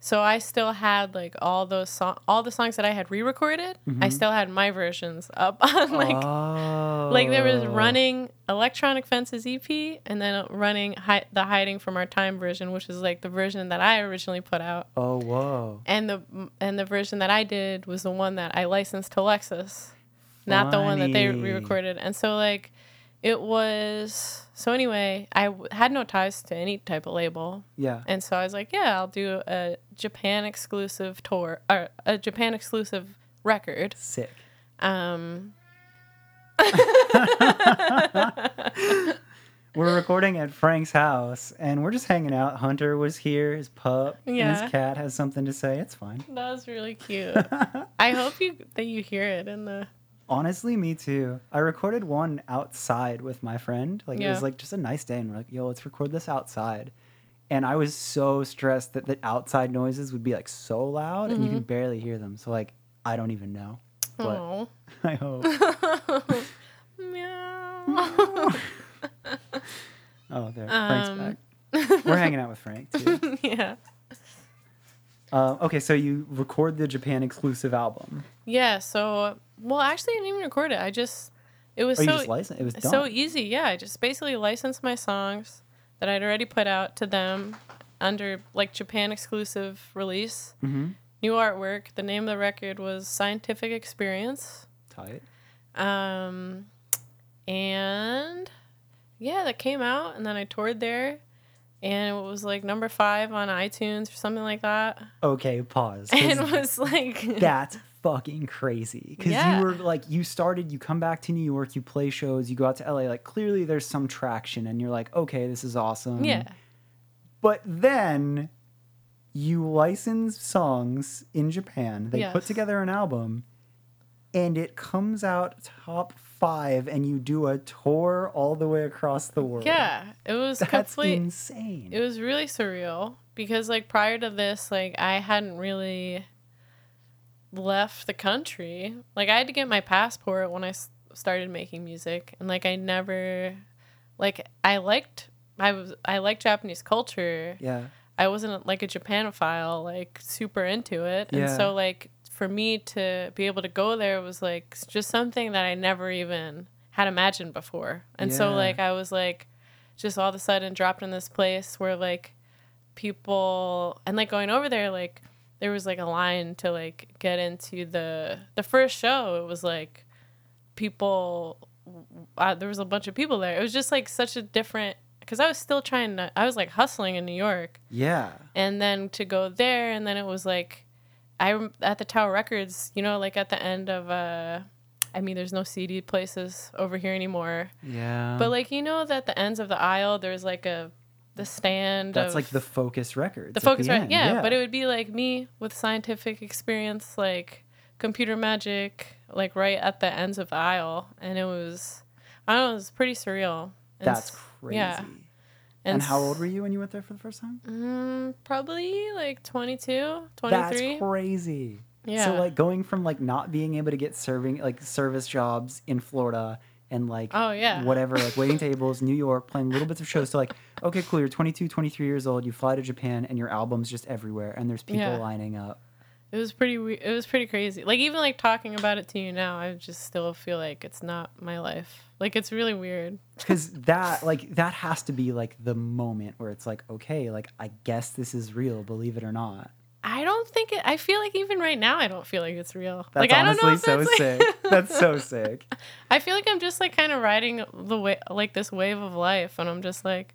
so I still had like all those song all the songs that I had re-recorded. I Mhm. still had my versions up on like oh. Like there was running Electronic Fences EP and then running hi- the Hiding from Our Time version, which is like the version that I originally put out. Oh whoa! And the and the version that I did was the one that I licensed to Lexus, not the one that they re-recorded. And so like it was so anyway, I w- had no ties to any type of label. Yeah. And so I was like, yeah, I'll do a Japan exclusive tour or a Japan exclusive record. Sick. Um We're recording at Frank's house, and we're just hanging out. Hunter was here. His pup and Yeah. his cat has something to say. It's fine. That was really cute. I hope you that you hear it in the Honestly, me too. I recorded one outside with my friend. Like it was like just a nice day, and we're like, "Yo, let's record this outside." And I was so stressed that the outside noises would be like so loud, and you Mm-hmm. can barely hear them. So like, I don't even know, but oh I hope. meow. Oh, there, Frank's Um, back. We're hanging out with Frank too. yeah. Uh, okay, so you record the Japan exclusive album. Yeah, so well actually I didn't even record it. I just it was Oh, so just licensed? It was so easy. Yeah, I just basically licensed my songs that I'd already put out to them under like Japan exclusive release. mm-hmm. New artwork. The name of the record was Scientific Experience. Tight. Um, and yeah, that came out, and then I toured there, and it was like number five on iTunes or something like that. Okay, pause. And it was like, that's fucking crazy. Because Yeah. you were like, you started, you come back to New York, you play shows, you go out to LA. Like, clearly there's some traction, and you're like, okay, this is awesome. yeah, But then you license songs in Japan, they put together an album, and it comes out top five, and you do a tour all the way across the world. yeah, it was That's complete. insane. It was really surreal because like prior to this, like I hadn't really left the country. Like I had to get my passport when I s- started making music, and like I never, like I liked. I was I liked Japanese culture. yeah. I wasn't like a Japanophile, like super into it. And Yeah. so like for me to be able to go there was like just something that I never even had imagined before. And so like I was like just all of a sudden dropped in this place where like people and like going over there like there was like a line to like get into the the first show it was like people uh, there was a bunch of people there it was just like such a different because i was still trying to i was like hustling in new york Yeah. and then to go there and then it was like i at the tower records you know like at the end of uh i mean there's no cd places over here anymore Yeah. but like you know that the ends of the aisle there's like a the stand That's of like the focus records. the focus right end, yeah, but it would be like me with scientific experience like computer magic like right at the ends of the aisle and it was i don't know it was pretty surreal And That's crazy. yeah And, how old were you when you went there for the first time? mm, probably like 22 That's crazy. yeah So like going from like not being able to get serving like service jobs in Florida and like oh yeah whatever like waiting tables New York playing little bits of shows to like okay cool you're 22 23 years old you fly to Japan and your album's just everywhere and there's people Yeah. lining up. It was pretty we- it was pretty crazy like even like talking about it to you now i just still feel like it's not my life like it's really weird Cuz that like that has to be like the moment where it's like okay like I guess this is real believe it or not. I don't think it. I feel like even right now, I don't feel like it's real. That's like I don't know so that's like- sick. That's so sick. I feel like I'm just like kind of riding the way, like this wave of life, and I'm just like,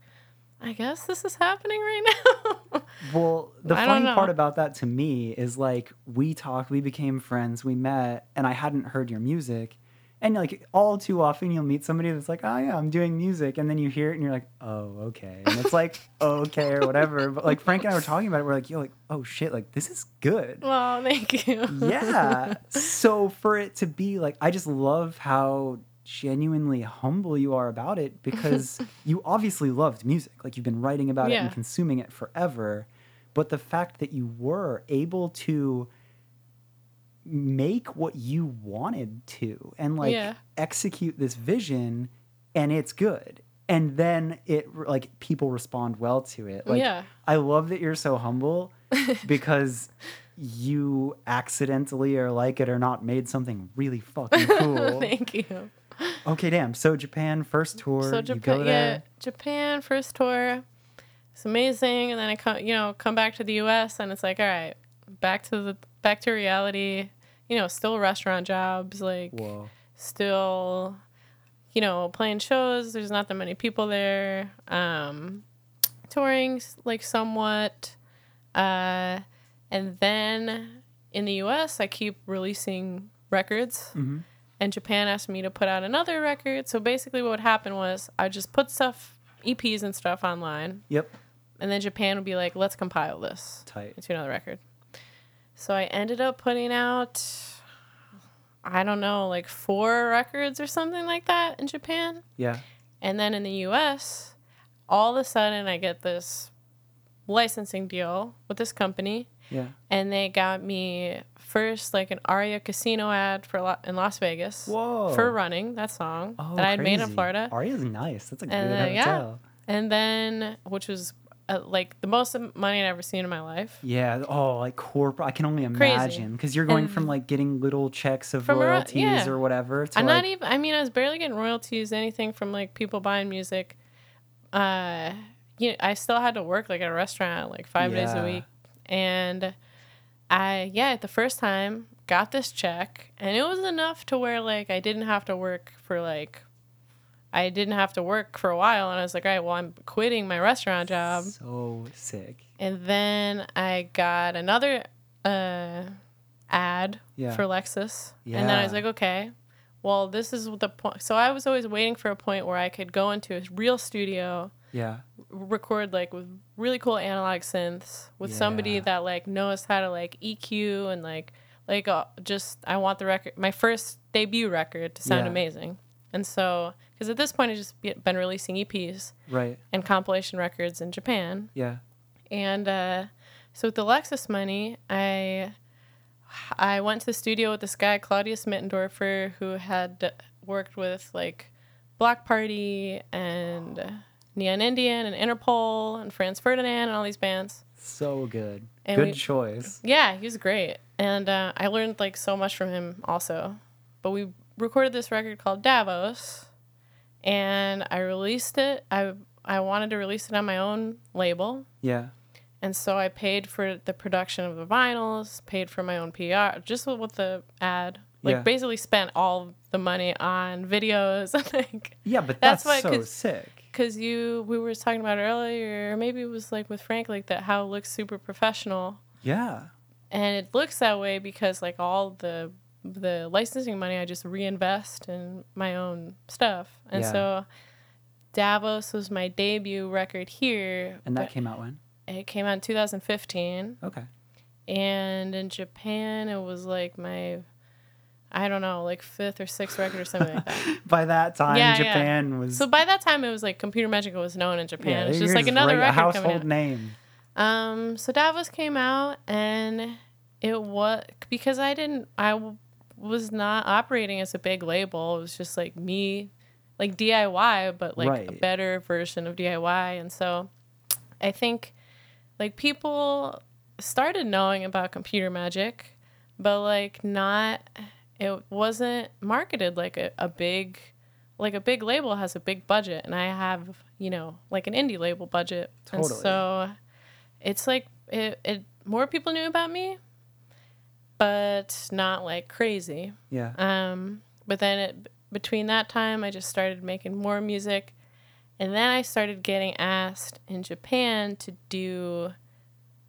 I guess this is happening right now. Well, the I funny part about that to me is like we talked, we became friends, we met, and I hadn't heard your music. And like all too often, you'll meet somebody that's like, "Oh yeah, I'm doing music," and then you hear it and you're like, "Oh okay," and it's like, "Okay" or whatever. But like Frank and I were talking about it, we're like, "Yo, like, oh shit, like this is good." well, thank you. yeah. So for it to be like, I just love how genuinely humble you are about it because you obviously loved music. Like you've been writing about it and consuming it forever. But the fact that you were able to make what you wanted to and like Yeah. execute this vision and it's good. And then it like people respond well to it. Like Yeah. I love that you're so humble because you accidentally or like it or not made something really fucking cool. thank you. Okay, damn. So Japan first tour, So you Japan, go yeah. Japan first tour. It's amazing, and then I come, you know, come back to the U.S. and it's like, all right, back to the back to reality. You know, still restaurant jobs, like Whoa. still, you know, playing shows. There's not that many people there. Um, touring like somewhat, uh, and then in the U.S. I keep releasing records hmm and Japan asked me to put out another record. So basically, what would happen was I just put stuff, EPs and stuff online, Yep. and then Japan would be like, "Let's compile this Tight. into another record." So I ended up putting out, I don't know, like four records or something like that in Japan, Yeah. and then in the U.S., all of a sudden I get this licensing deal with this company Yeah. and they got me first like an Aria Casino ad for Lo- in Las Vegas Whoa. for running that song Oh, that I had made in. Florida, Aria's nice. That's a good And, uh, yeah. hotel. and then which was uh, like the most money I'd ever seen in my life. Yeah. Oh, like corporate. I can only imagine because you're going And- from like getting little checks of a- royalties yeah. or whatever to I'm like, not even. I mean, I was barely getting royalties, anything from like people buying music. Uh, you know, I still had to work like at a restaurant like five days a week, and I yeah, the first time got this check, and it was enough to where like I didn't have to work for like. I didn't have to work for a while, and I was like, all right, well, I'm quitting my restaurant job. so sick. And then I got another uh, ad Yeah. for Lexus. And then I was like, okay, well, this is the point. So I was always waiting for a point where I could go into a real studio, Yeah. record like with really cool analog synths with somebody that like knows how to like EQ and like like uh, just I want the record my first debut record to sound Yeah. amazing. And so because at this point I've just been releasing EPs Right. and compilation records in Japan. Yeah. And uh, so with the Lexus money, I I went to the studio with this guy Claudius Mittendorfer who had worked with like Black Party and Neon Indian and Interpol and Franz Ferdinand and all these bands. So good. And good we- choice. Yeah, he was great, and uh, I learned like so much from him also. But we recorded this record called Davos, and I released it. I I wanted to release it on my own label, Yeah. and so I paid for the production of the vinyls, paid for my own PR, just with the ad. Like Yeah. basically spent all the money on videos. like, Yeah, but that's, That's why- so 'cause- sick. Cause you we were talking about earlier, or maybe it was like with Frank, like that how it looks super professional, Yeah. and it looks that way because like all the the licensing money I just reinvest in my own stuff, and Yeah. so. Davos was my debut record here, And that came out when? it came out in 2015. Okay. and in Japan it was like my I don't know, like fifth or sixth record or something like that. By that time, Yeah, yeah. Japan was. So by that time it was like Computer Magic was known in Japan. yeah, it's just like another right- record coming household out. name. Um so Davos came out and it was because I didn't I w- was not operating as a big label. It was just like me like DIY but like a better version of DIY and so I think like people started knowing about computer magic, but like not it wasn't marketed like a, a big like a big label has a big budget and I have, you know, like an indie label budget. And Totally. so it's like it, it more people knew about me, but not like crazy. Yeah. Um, but then it, between that time, I just started making more music. And then I started getting asked in Japan to do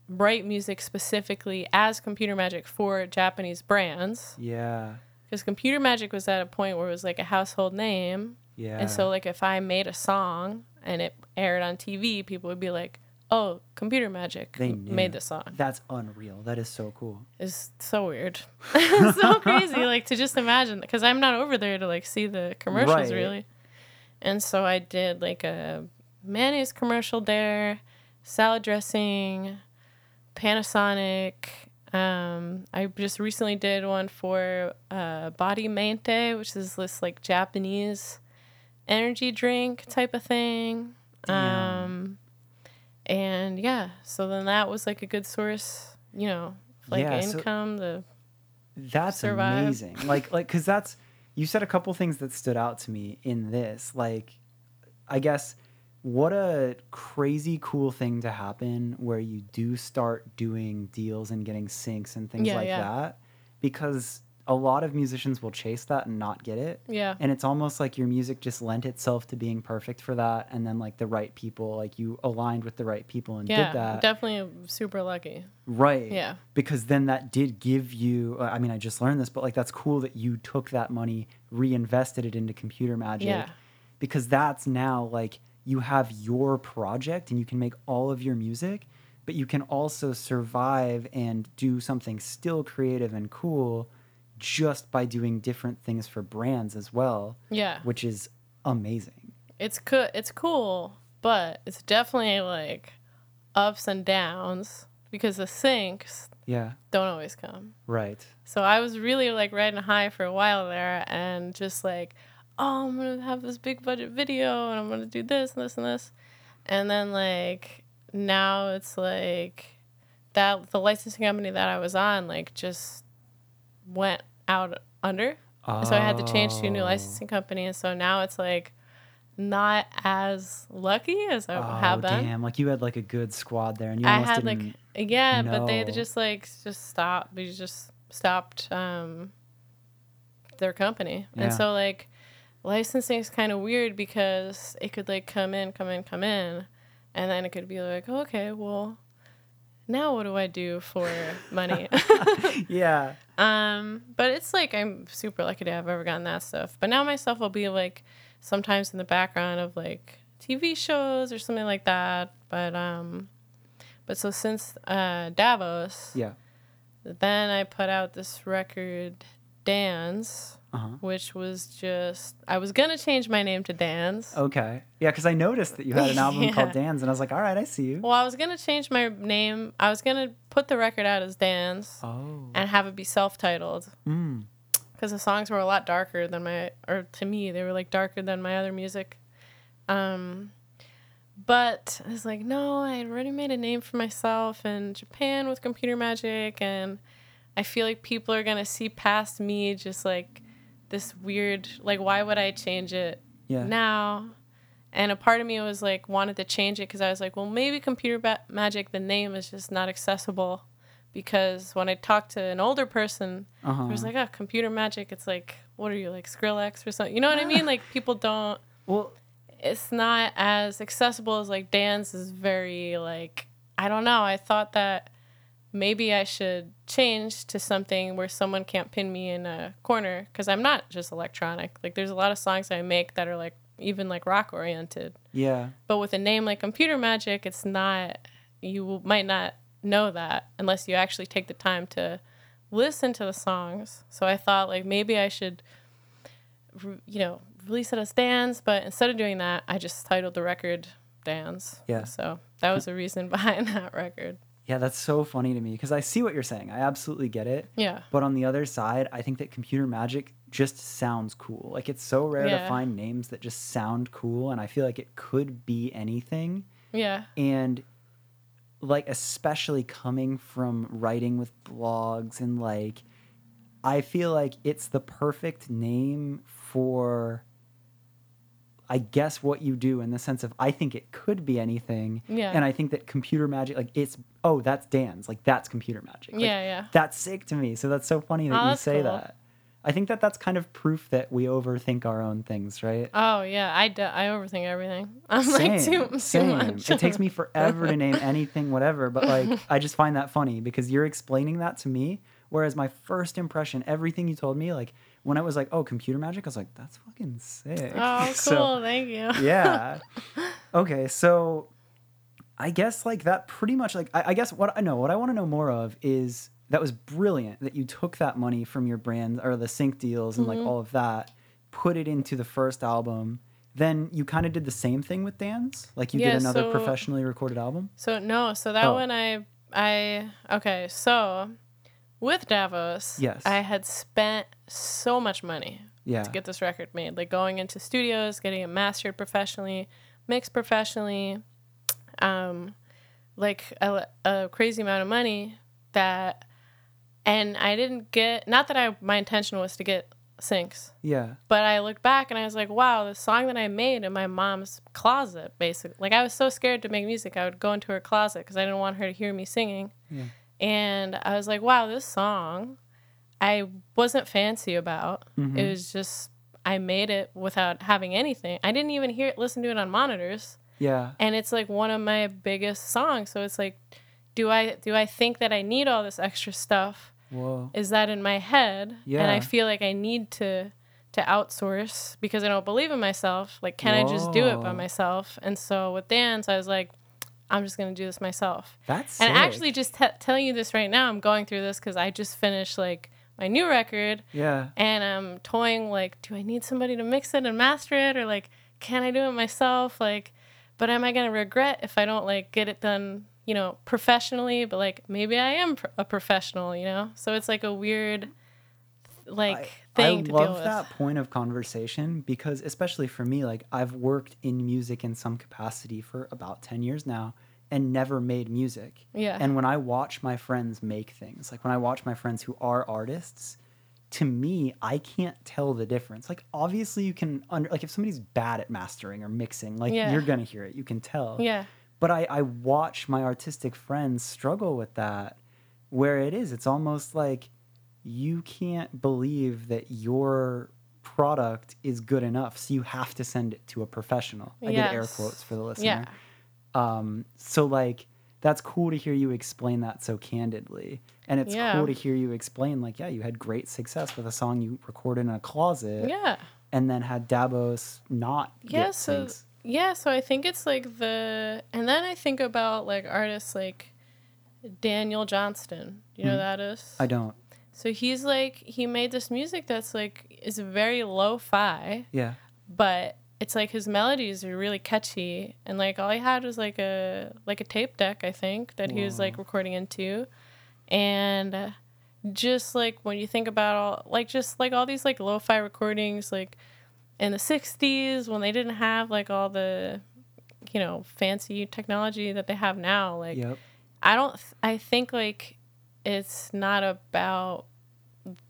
write music specifically as computer magic for Japanese brands. Yeah. Because computer magic was at a point where it was like a household name. Yeah. And so, like, if I made a song and it aired on TV, people would be like, oh, computer magic They knew. made the song. That's unreal. That is so cool. It's so weird. so crazy, like, to just imagine. Because I'm not over there to, like, see the commercials, Right. really. And so I did, like, a mayonnaise commercial there, salad dressing, Panasonic. Um, I just recently did one for uh, Body Mente, which is this, like, Japanese energy drink type of thing. Um, and yeah, so then that was like a good source, you know, like Yeah, so- income. the That's survive. amazing. Like like cuz that's you said a couple things that stood out to me in this. Like I guess what a crazy cool thing to happen where you do start doing deals and getting syncs and things Yeah, like yeah. that because a lot of musicians will chase that and not get it. yeah, And it's almost like your music just lent itself to being perfect for that and then like the right people like you aligned with the right people and yeah, did that. definitely super lucky. Right. Yeah. Because then that did give you, uh, I mean, I just learned this, but like that's cool that you took that money, reinvested it into computer magic. Yeah. Because that's now like you have your project and you can make all of your music, but you can also survive and do something still creative and cool just by doing different things for brands as well, Yeah, which is amazing. it's cool. It's cool, but it's definitely like ups and downs because the syncs Yeah. don't always come. Right. So I was really like riding high for a while there and just like, oh, I'm gonna have this big budget video and I'm gonna do this and this and this. And then like now it's like that the licensing company that I was on like just went out under. So I had to change to a new Oh. licensing company and so now it's like not as lucky as I Oh, have been. damn. Like you had like a good squad there and you I had like yeah, but they just like just stopped. They just stopped um their company, Yeah. and so like licensing is kind of weird because it could like come in, come in, come in, and then it could be like, oh, okay, well, now what do I do for money? yeah. Um, but it's like I'm super lucky to have ever gotten that stuff. But now myself will be like sometimes in the background of like TV shows or something like that. But um, but so since uh, Davos, Yeah. then I put out this record, Danz, Uh-huh. which was just I was gonna change my name to Danz. Okay. Yeah, because I noticed that you had an album Yeah. called Danz, and I was like, all right, I see you. Well, I was gonna change my name. I was gonna put the record out as Danz Oh. and have it be self-titled. Mm. because the songs were a lot darker than my or to me they were like darker than my other music um but i was like no i had already made a name for myself in japan with computer magic and i feel like people are gonna see past me just like this weird like why would i change it Yeah. now and a part of me was like wanted to change it because i was like well maybe computer ba- magic the name is just not accessible because when i talked to an older person Uh-huh. it was like, oh, computer magic. It's like, what are you, like Skrillex or something? You know what I mean? Like, people don't, well, it's not as accessible as like dance is very, like, I don't know. I thought that maybe I should change to something where someone can't pin me in a corner because I'm not just electronic. Like, there's a lot of songs I make that are like, even like rock oriented. yeah. But with a name like Computer Magic, it's not, you might not know that unless you actually take the time to listen to the songs. So I thought like maybe I should, you know, release it as Danz, but instead of doing that, I just titled the record Danz. Yeah. So that was the reason behind that record. Yeah, that's so funny to me because I see what you're saying. I absolutely get it. Yeah. But on the other side, I think that computer magic just sounds cool. Like it's so rare to find names that just sound cool, and I feel like it could be anything. Yeah. and like especially coming from writing with blogs and like i feel like it's the perfect name for I guess what you do in the sense of I think it could be anything. Yeah. And I think that computer magic, like it's oh that's Danz, like that's computer magic. Like, Yeah, yeah. That's sick to me. So that's so funny that Oh, you say cool. that. I think that that's kind of proof that we overthink our own things, right? Oh yeah, I, d- I overthink everything. I'm like too, too same. much. It takes me forever to name anything, whatever. But like, I just find that funny because you're explaining that to me. Whereas my first impression, everything you told me, like when I was like, "Oh, computer magic," I was like, "That's fucking sick." Oh, cool. So, Thank you. yeah. Okay, so I guess like that pretty much like I, I guess what I know what I want to know more of is that was brilliant that you took that money from your brand or the sync deals and Mm-hmm. like all of that, put it into the first album. Then you kind of did the same thing with Danz, like you Yeah, did another so- professionally recorded album. So no, so that Oh. one I I okay, so with Davos, Yes. I had spent so much money Yeah, to get this record made. Like going into studios, getting it mastered professionally, mixed professionally, um, like a, a crazy amount of money that, and I didn't get. Not that I my intention was to get syncs, yeah, but I looked back and I was like, wow, the song that I made in my mom's closet, basically. Like I was so scared to make music, I would go into her closet because I didn't want her to hear me singing. Yeah. And I was like, wow, this song I wasn't fancy about. Mhm. It was just I made it without having anything. I didn't even hear it, listen to it on monitors, yeah, and it's like one of my biggest songs. So it's like, do I do I think that I need all this extra stuff? Whoa, Is that in my head? Yeah. And I feel like I need to to outsource because I don't believe in myself. Like, can I just do it by myself? And so with Danz, I was like, I'm just gonna do this myself. that's And sick. actually, just t- telling you this right now, I'm going through this because I just finished like my new record, yeah, and I'm toying like, do I need somebody to mix it and master it, or like, can I do it myself? Like, but am I gonna regret if I don't like get it done, you know, professionally? But like, maybe I am pr- a professional, you know. So it's like a weird, like thing I love that point of conversation because, especially for me, like I've worked in music in some capacity for about 10 years now and never made music. Yeah. And when I watch my friends make things, like when I watch my friends who are artists, to me, I can't tell the difference. Like, obviously, you can, under, like, if somebody's bad at mastering or mixing, like, Yeah. you're going to hear it, you can tell yeah. but I, I watch my artistic friends struggle with that where it is it's almost like you can't believe that your product is good enough so you have to send it to a professional i did air quotes for the listener Yeah. um, so like that's cool to hear you explain that so candidly and it's Yeah. cool to hear you explain like yeah you had great success with a song you recorded in a closet Yeah. and then had Davos not Yeah, get so syncs. yeah, so I think it's like the and then I think about like artists like Daniel Johnston. You know who that is? Mm-hmm. i don't So he's like he made this music that's like is very lo-fi, yeah. but it's like his melodies are really catchy. And like all he had was like a like a tape deck I think that he was like recording into. And just like when you think about all like just like all these like lo-fi recordings like in the 60s when they didn't have like all the you know fancy technology that they have now like yep. I don't. th- I think like it's not about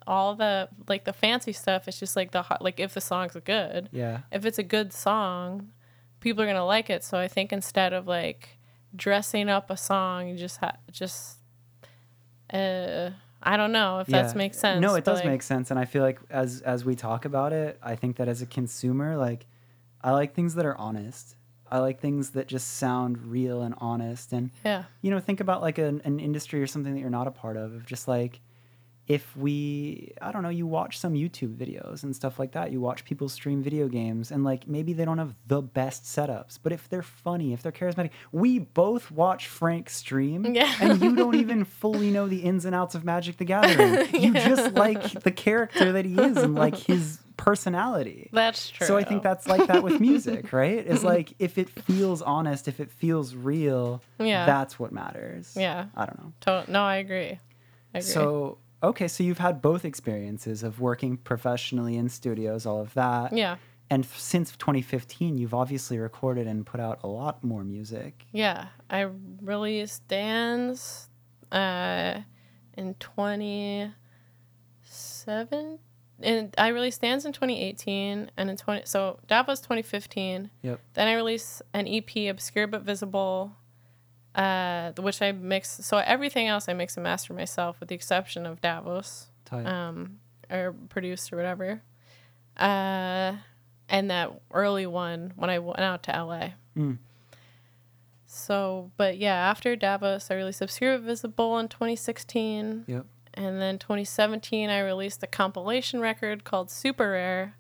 all the like the fancy stuff. It's just like the hot, like if the song's good, yeah if it's a good song, people are gonna like it. So I think instead of like dressing up a song, you just ha- just uh I don't know if that makes sense. No, it does like, make sense, and I feel like as as we talk about it, I think that as a consumer, like I like things that are honest. I like things that just sound real and honest, and Yeah. you know, think about like an, an industry or something that you're not a part of. Of just like if we, I don't know, you watch some YouTube videos and stuff like that. You watch people stream video games, and like maybe they don't have the best setups, but if they're funny, if they're charismatic, we both watch Frank stream, Yeah. and you don't even fully know the ins and outs of Magic the Gathering. You just like the character that he is and like his personality. That's true. So I think that's like that with music, right? It's like if it feels honest, if it feels real, Yeah. that's what matters. Yeah. I don't know. To- no, I agree. I agree. So okay, so you've had both experiences of working professionally in studios, all of that. yeah. And f- since 2015, you've obviously recorded and put out a lot more music. Yeah, I released Danz uh, in 2017 and I released Stands in 2018, and in 20 so Davos 2015. Yep. Then I released an EP, Obscure but Visible, uh, which I mix. So everything else I mix and master myself, with the exception of Davos, Tight. um, or produced or whatever. Uh, and that early one when I went out to LA. Mm. So, but yeah, after Davos, I released Obscure but Visible in 2016. Yep. And then 2017, I released a compilation record called Super Rare.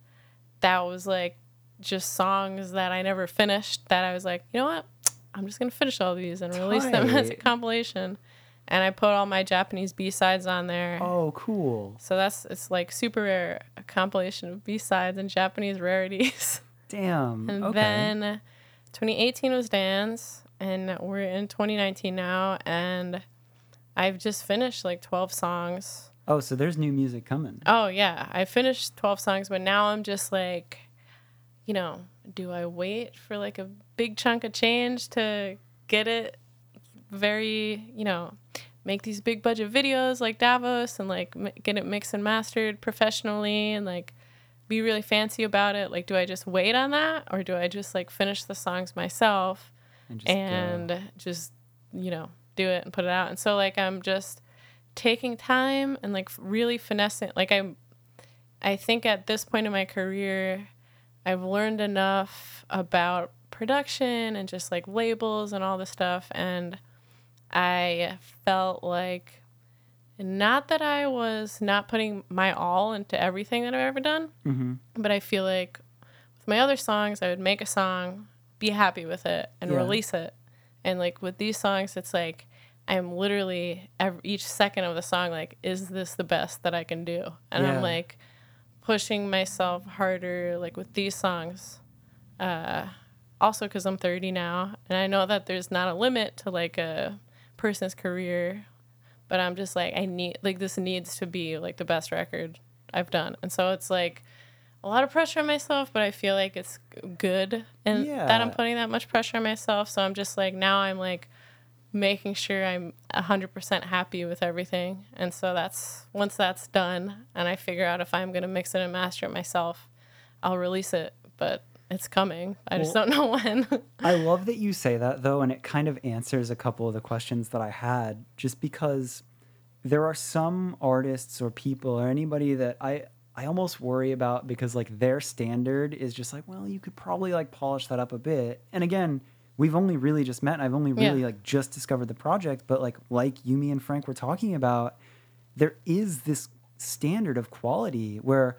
That was like just songs that I never finished. That I was like, you know what? I'm just gonna finish all these and release them as a compilation. And I put all my Japanese B sides on there. Oh, cool. So that's it's like Super Rare, a compilation of B sides and Japanese rarities. Damn. and okay. then 2018 was Danz, and we're in 2019 now, and I've just finished like 12 songs. oh, so there's new music coming. Oh yeah, I finished 12 songs, but now I'm just like, you know, do I wait for like a big chunk of change to get it very, you know, make these big budget videos like Davos and like m- get it mixed and mastered professionally and like be really fancy about it? Like do I just wait on that or do I just like finish the songs myself? And just and just you know do it and put it out and so like i'm just taking time and like really finessing like i'm i think at this point in my career i've learned enough about production and just like labels and all this stuff and i felt like not that i was not putting my all into everything that i've ever done Mhm. but i feel like with my other songs i would make a song be happy with it and Yeah. release it and like with these songs it's like i'm literally every, each second of the song like is this the best that i can do and Yeah. i'm like pushing myself harder like with these songs uh also because i'm 30 now and i know that there's not a limit to like a person's career but i'm just like i need like this needs to be like the best record i've done and so it's like a lot of pressure on myself but i feel like it's good and that i'm putting that much pressure on myself. So i'm just like now i'm like making sure i'm 100% happy with everything. And so that's once that's done and i figure out if i'm going to mix it and master it myself i'll release it. But it's coming. I just don't know when. I love that you say that though, and it kind of answers a couple of the questions that I had just because there are some artists or people or anybody that I I almost worry about because like their standard is just like, well, you could probably like polish that up a bit. And again, we've only really just met and I've only Yeah. really like just discovered the project, but like like Yumi and Frank were talking about, there is this standard of quality where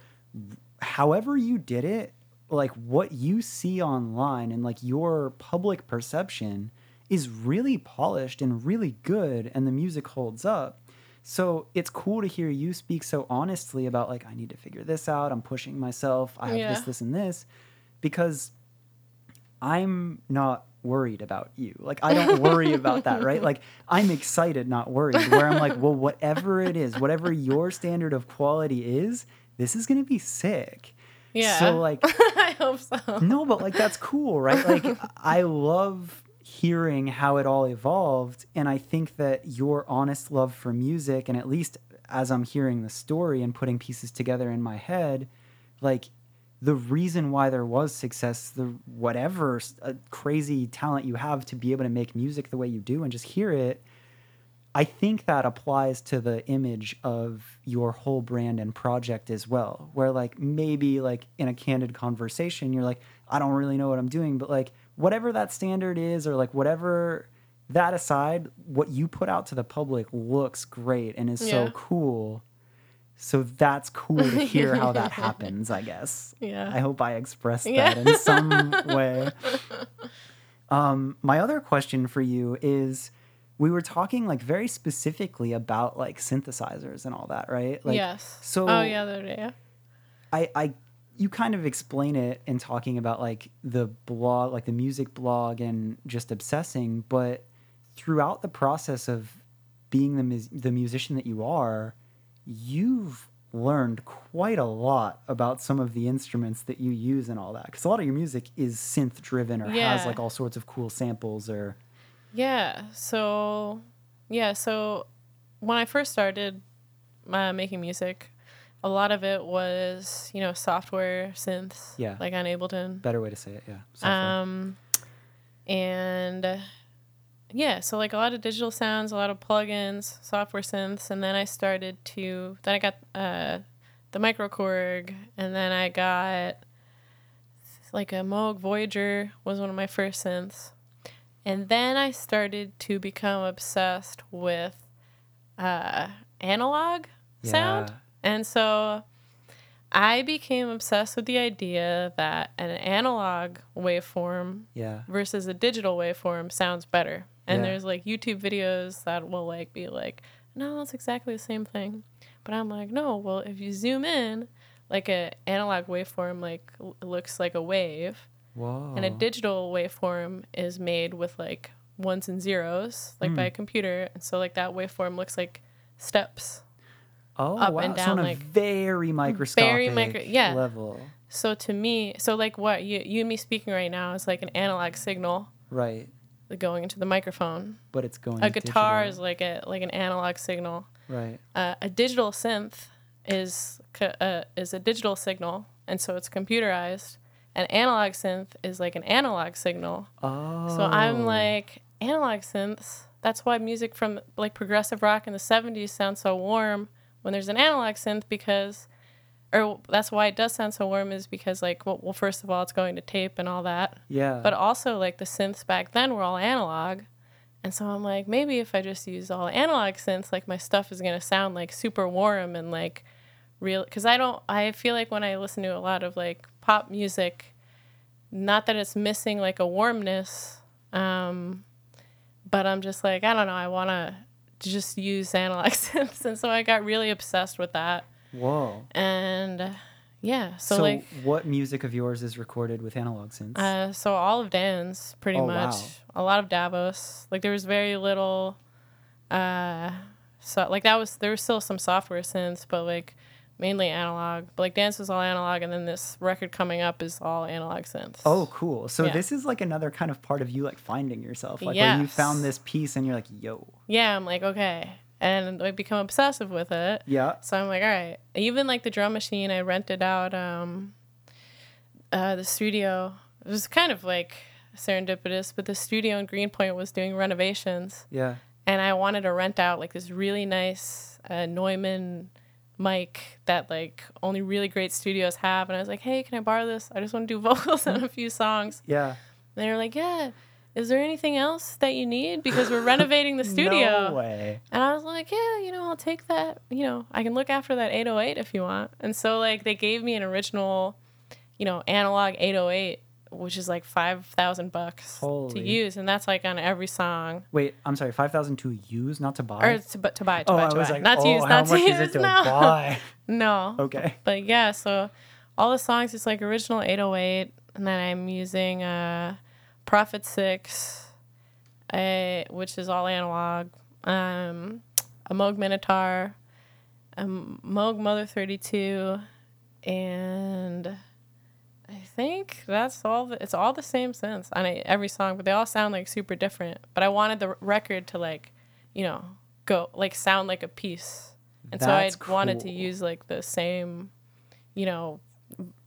however you did it, like what you see online and like your public perception is really polished and really good and the music holds up. So it's cool to hear you speak so honestly about like I need to figure this out, I'm pushing myself, I have Yeah. this this and this because I'm not worried about you. Like I don't worry about that, right? Like I'm excited, not worried. Where I'm like, well, whatever it is, whatever your standard of quality is, this is gonna be sick. yeah So like i hope so no, but like that's cool, right? Like I love hearing how it all evolved and I think that your honest love for music and at least as I'm hearing the story and putting pieces together in my head, like the reason why there was success, the whatever uh, crazy talent you have to be able to make music the way you do and just hear it, I think that applies to the image of your whole brand and project as well. Where like maybe like in a candid conversation, you're like, I don't really know what I'm doing, but like whatever that standard is, or like whatever that aside, what you put out to the public looks great and is Yeah. so cool. So that's cool to hear how that happens, I guess. Yeah. I hope I expressed Yeah. that in some way. Um, my other question for you is we were talking like very specifically about like synthesizers and all that, right? Like yes so oh yeah the other day yeah I I you kind of explain it in talking about like the blog, like the music blog and just obsessing, but throughout the process of being the mus- the musician that you are, you've learned quite a lot about some of the instruments that you use and all that because a lot of your music is synth driven or has like all sorts of cool samples or Yeah. So, yeah. So, when I first started uh, making music, a lot of it was you know software synths. Yeah. Like on Ableton. Better way to say it. Yeah. Software. Um, and yeah, so like a lot of digital sounds, a lot of plugins, software synths, and then I started to then I got uh, the microKORG, and then I got like a Moog Voyager was one of my first synths, and then I started to become obsessed with uh, analog sound, Yeah. And so. I became obsessed with the idea that an analog waveform yeah. versus a digital waveform sounds better. And Yeah. there's like YouTube videos that will like be like, no, it's exactly the same thing. But I'm like, no, well, if you zoom in, like a analog waveform like looks like a wave, Whoa. and a digital waveform is made with like ones and zeros, like Hmm. by a computer, and so like that waveform looks like steps. Oh up wow. and so down, a like, very microscopic very micro- yeah. level. So to me, so like what you you and me speaking right now is like an analog signal Right. going into the microphone. But it's going. a guitar digital. is like a like an analog signal. Right. Uh, a digital synth is uh, is a digital signal, and so it's computerized. An analog synth is like an analog signal. Oh. So I'm like analog synths. That's why music from like progressive rock in the '70s sounds so warm when there's an analog synth because, or that's why it does sound so warm is because like well, well first of all it's going to tape and all that, Yeah. but also like the synths back then were all analog. And so I'm like, maybe if I just use all analog synths, like my stuff is gonna sound like super warm and like real. Because I don't, I feel like when I listen to a lot of like pop music, not that it's missing like a warmness, um, but I'm just like, I don't know, I just use analog synths, and so I got really obsessed with that. Whoa. And yeah, so, So, like what music of yours is recorded with analog synths? Uh, so all of Danz pretty Oh, much. wow. A lot of Davos. Like there was very little. Uh, so like that was there was still some software synths, but like mainly analog. But like Danz was all analog, and then this record coming up is all analog synths. oh, cool. So Yeah. this is like another kind of part of you like finding yourself, like where you found this piece and you're like, yo, yeah. I'm like okay, and I become obsessive with it. yeah, So I'm like, all right. Even like the drum machine, I rented out um, uh, the studio. It was kind of like serendipitous, but the studio in Greenpoint was doing renovations, yeah, and I wanted to rent out like this really nice uh, Neumann mic that like only really great studios have. And I was like, hey, can I borrow this? I just want to do vocals on a few songs. yeah. And they were like, yeah. Is there anything else that you need? Because we're renovating the studio. No way. And I was like, yeah, you know, I'll take that. You know, I can look after that 808 if you want. And so, like, they gave me an original, you know, analog 808, which is like 5,000 bucks to Holy. use. And that's like on every song. Wait, I'm sorry. Five thousand to use, not to buy. Or to, but to buy, to oh, buy, I to was buy. like, not to oh, use, how not to much use. is it to no. buy? no. Okay. But yeah, so all the songs, it's like original 808. And then I'm using uh, Prophet 6, uh, which is all analog, um, a Moog Minitaur, a Moog Mother 32, and I think that's all. The, it's all the same sense on every song, but they all sound like super different. But I wanted the record to like, you know, go like sound like a piece, and so I That's wanted to use like the same, you know,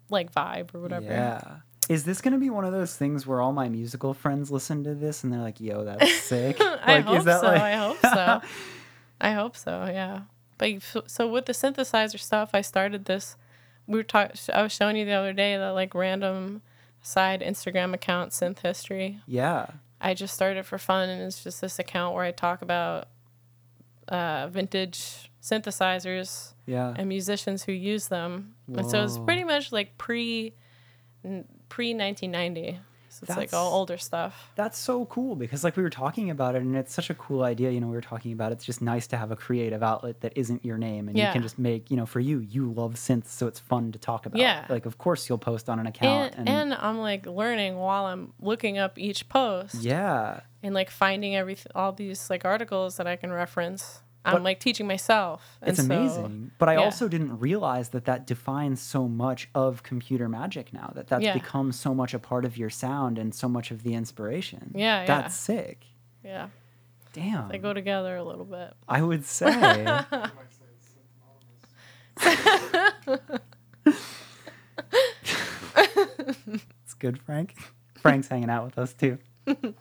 like vibe or whatever. Yeah. Is this gonna be one of those things where all my musical friends listen to this and they're like, "Yo, that's sick"? I like, hope so. I hope so. I hope so. Yeah. But so- so with the synthesizer stuff, I started this. We were talking. I was showing you the other day that like random side Instagram account synth history. yeah. I just started for fun, and it's just this account where I talk about uh, vintage synthesizers Yeah. and musicians who use them. And so it's pretty much like pre pre 1990. It's like all older stuff. That's so cool because like we were talking about it and it's such a cool idea, you know, we were talking about it's just nice to have a creative outlet that isn't your name and you can just make, you know, for you, you love synths, so it's fun to talk about. Yeah. Like of course you'll post on an account and, and, and I'm like learning while I'm looking up each post yeah. and like finding every all these like articles that I can reference. I'm But- like teaching myself. And It's so- amazing. But I yeah. also didn't realize that that defines so much of computer magic now, that that's Yeah. become so much a part of your sound and so much of the inspiration. Yeah, yeah. That's sick. yeah, Damn. they go together a little bit. I would say. it's good, Frank. Frank's hanging out with us too.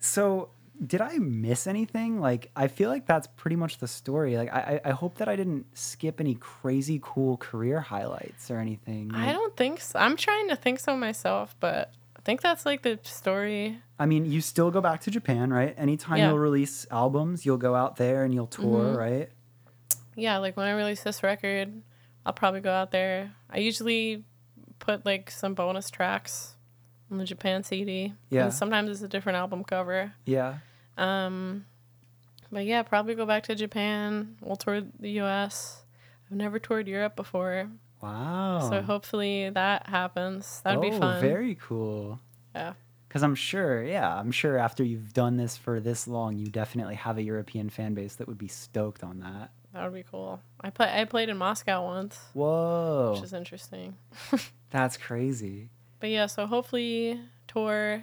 so, did I miss anything? Like, I feel like that's pretty much the story. Like, I, I hope that I didn't skip any crazy cool career highlights or anything. I don't think so. I'm trying to think so myself, but I think that's like the story. I mean, you still go back to Japan, right? Anytime Yeah. you'll release albums, you'll go out there and you'll tour, Mhm. right? Yeah, like when I release this record, I'll probably go out there. I usually put like some bonus tracks on the Japan CD. Yeah. And sometimes it's a different album cover. Yeah. Um, but yeah, probably go back to Japan. We'll tour the U.S. I've never toured Europe before, Wow. so hopefully that happens. That'd be Oh, fun. Very cool. Yeah. Because I'm sure, yeah, I'm sure after you've done this for this long, you definitely have a European fan base that would be stoked on that. That would be cool. I play. I played in Moscow once, Whoa. which is interesting. That's crazy. But yeah, so hopefully tour,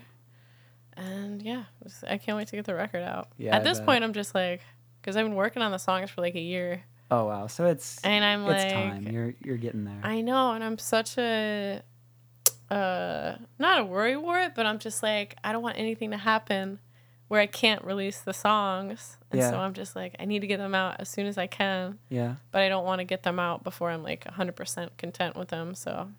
and yeah, just- I can't wait to get the record out. Yeah, I At this bet. point, I'm just like, because I've been working on the songs for like a year, Oh wow. So it's and I'm it's like, time. You're you're getting there. I know, and I'm such a, uh, not a worry wart, but I'm just like, I don't want anything to happen where I can't release the songs, and Yeah. so I'm just like, I need to get them out as soon as I can, yeah. but I don't want to get them out before I'm like 100% content with them. So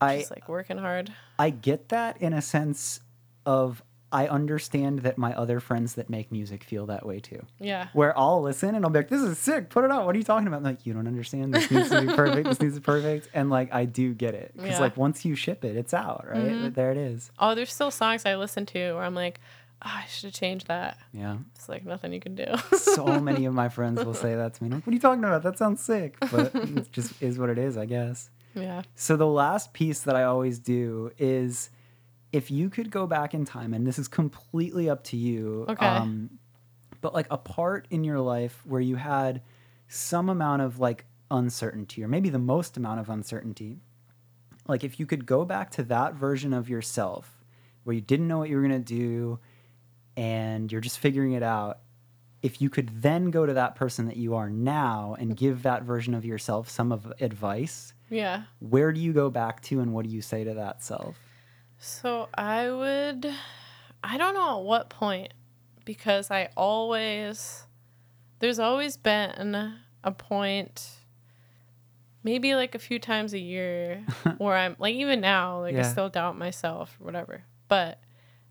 I just like working hard. I get that in a sense of I understand that my other friends that make music feel that way too. Yeah. Where I'll listen and I'll be like, "This is sick. Put it out. What are you talking about?" I'm like, "You don't understand. This needs to be perfect. this needs to be perfect." And like, I do get it because Yeah. like once you ship it, it's out, right? Mhm. There it is. Oh, there's still songs I listen to where I'm like, oh, I should have changed that. Yeah. It's like nothing you can do. So many of my friends will say that to me. Like, what are you talking about? That sounds sick. But it just is what it is, I guess. yeah. So the last piece that I always do is if you could go back in time, and this is completely up to you. Okay. Um, but like a part in your life where you had some amount of like uncertainty, or maybe the most amount of uncertainty. Like if you could go back to that version of yourself where you didn't know what you were gonna do and you're just figuring it out. If you could then go to that person that you are now and give that version of yourself some of advice, Yeah. where do you go back to and what do you say to that self? So I would, I don't know at what point, because I always, there's always been a point, maybe like a few times a year, where I'm like, even now, like I still doubt myself or whatever. But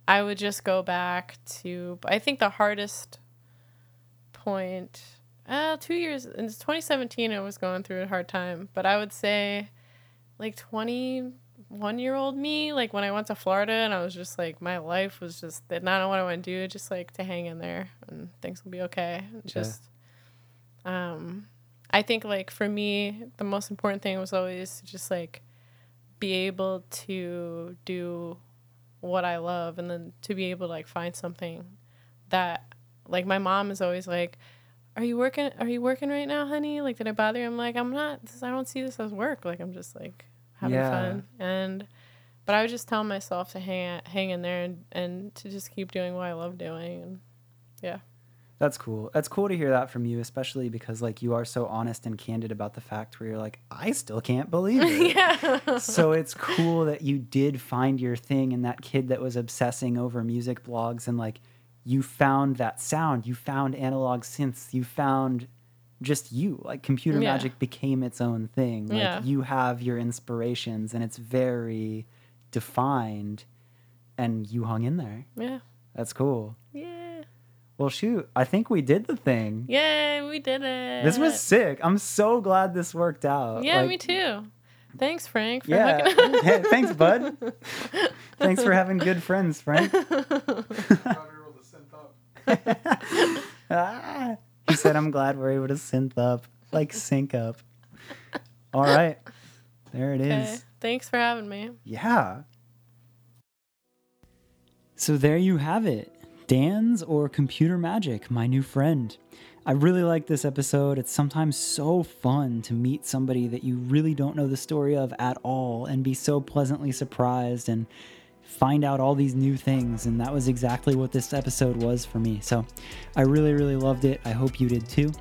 I would just go back to, I think the hardest point, uh, two years, in 2017, I was going through a hard time, but I would say like 21 year old me, like when I went to Florida and I was just like, my life was just, did not know what I want to do, just like to hang in there and things will be okay. Yeah. Just, um, I think like for me, the most important thing was always just like be able to do what I love and then to be able to like find something that like my mom is always like are you working are you working right now honey like did i bother you i'm like i'm not this, i don't see this as work like i'm just like having Yeah. fun and but i would just tell myself to hang hang in there and, and to just keep doing what i love doing and yeah That's cool. That's cool to hear that from you, especially because like you are so honest and candid about the fact where you're like, I still can't believe it. yeah so it's cool that you did find your thing and that kid that was obsessing over music blogs and like you found that sound you found analog synths you found just you like computer Yeah. magic became its own thing. Like Yeah. you have your inspirations and it's very defined and you hung in there. Yeah. That's cool. Yeah. Well shoot i think we did the thing. Yay we did it. This was sick. I'm so glad this worked out. Yeah Like, me too. Thanks frank for yeah. Hey, thanks bud. Thanks for having good friends frank. Ah, he said, I'm glad we're able to synth up, like sync up. All right. There it is. okay thanks for having me Yeah. So there you have it. Danz or Computer Magic, my new friend. I really like this episode. It's sometimes so fun to meet somebody that you really don't know the story of at all and be so pleasantly surprised and find out all these new things. And that was exactly what this episode was for me. So I really, really loved it. I hope you did too.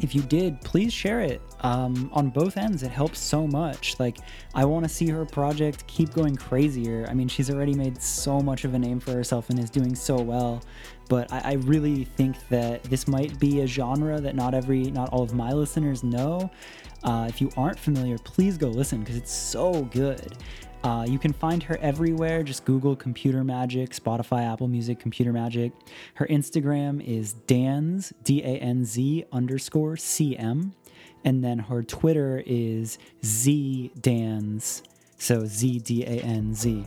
if you did, please share it um, on both ends. It helps so much. Like, I want to see her project keep going crazier. I mean, she's already made so much of a name for herself and is doing so well. But I, I really think that this might be a genre that not every, not all of my listeners know. Uh, if you aren't familiar, please go listen because it's so good. Uh, you can find her everywhere. Just Google Computer Magic, Spotify, Apple Music, Computer Magic. Her Instagram is Danz, D A N Z underscore CM. And then her Twitter is Z Danz, so Z D A N Z.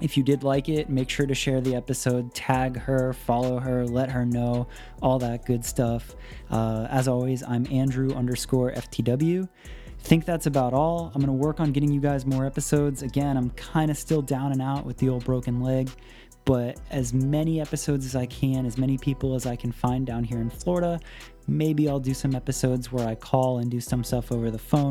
If you did like it, make sure to share the episode, tag her, follow her, let her know, all that good stuff. Uh, as always, I'm Andrew underscore FTW think that's about all. I'm going to work on getting you guys more episodes. Again, I'm kind of still down and out with the old broken leg, but as many episodes as I can, as many people as I can find down here in Florida. Maybe I'll do some episodes where I call and do some stuff over the phone.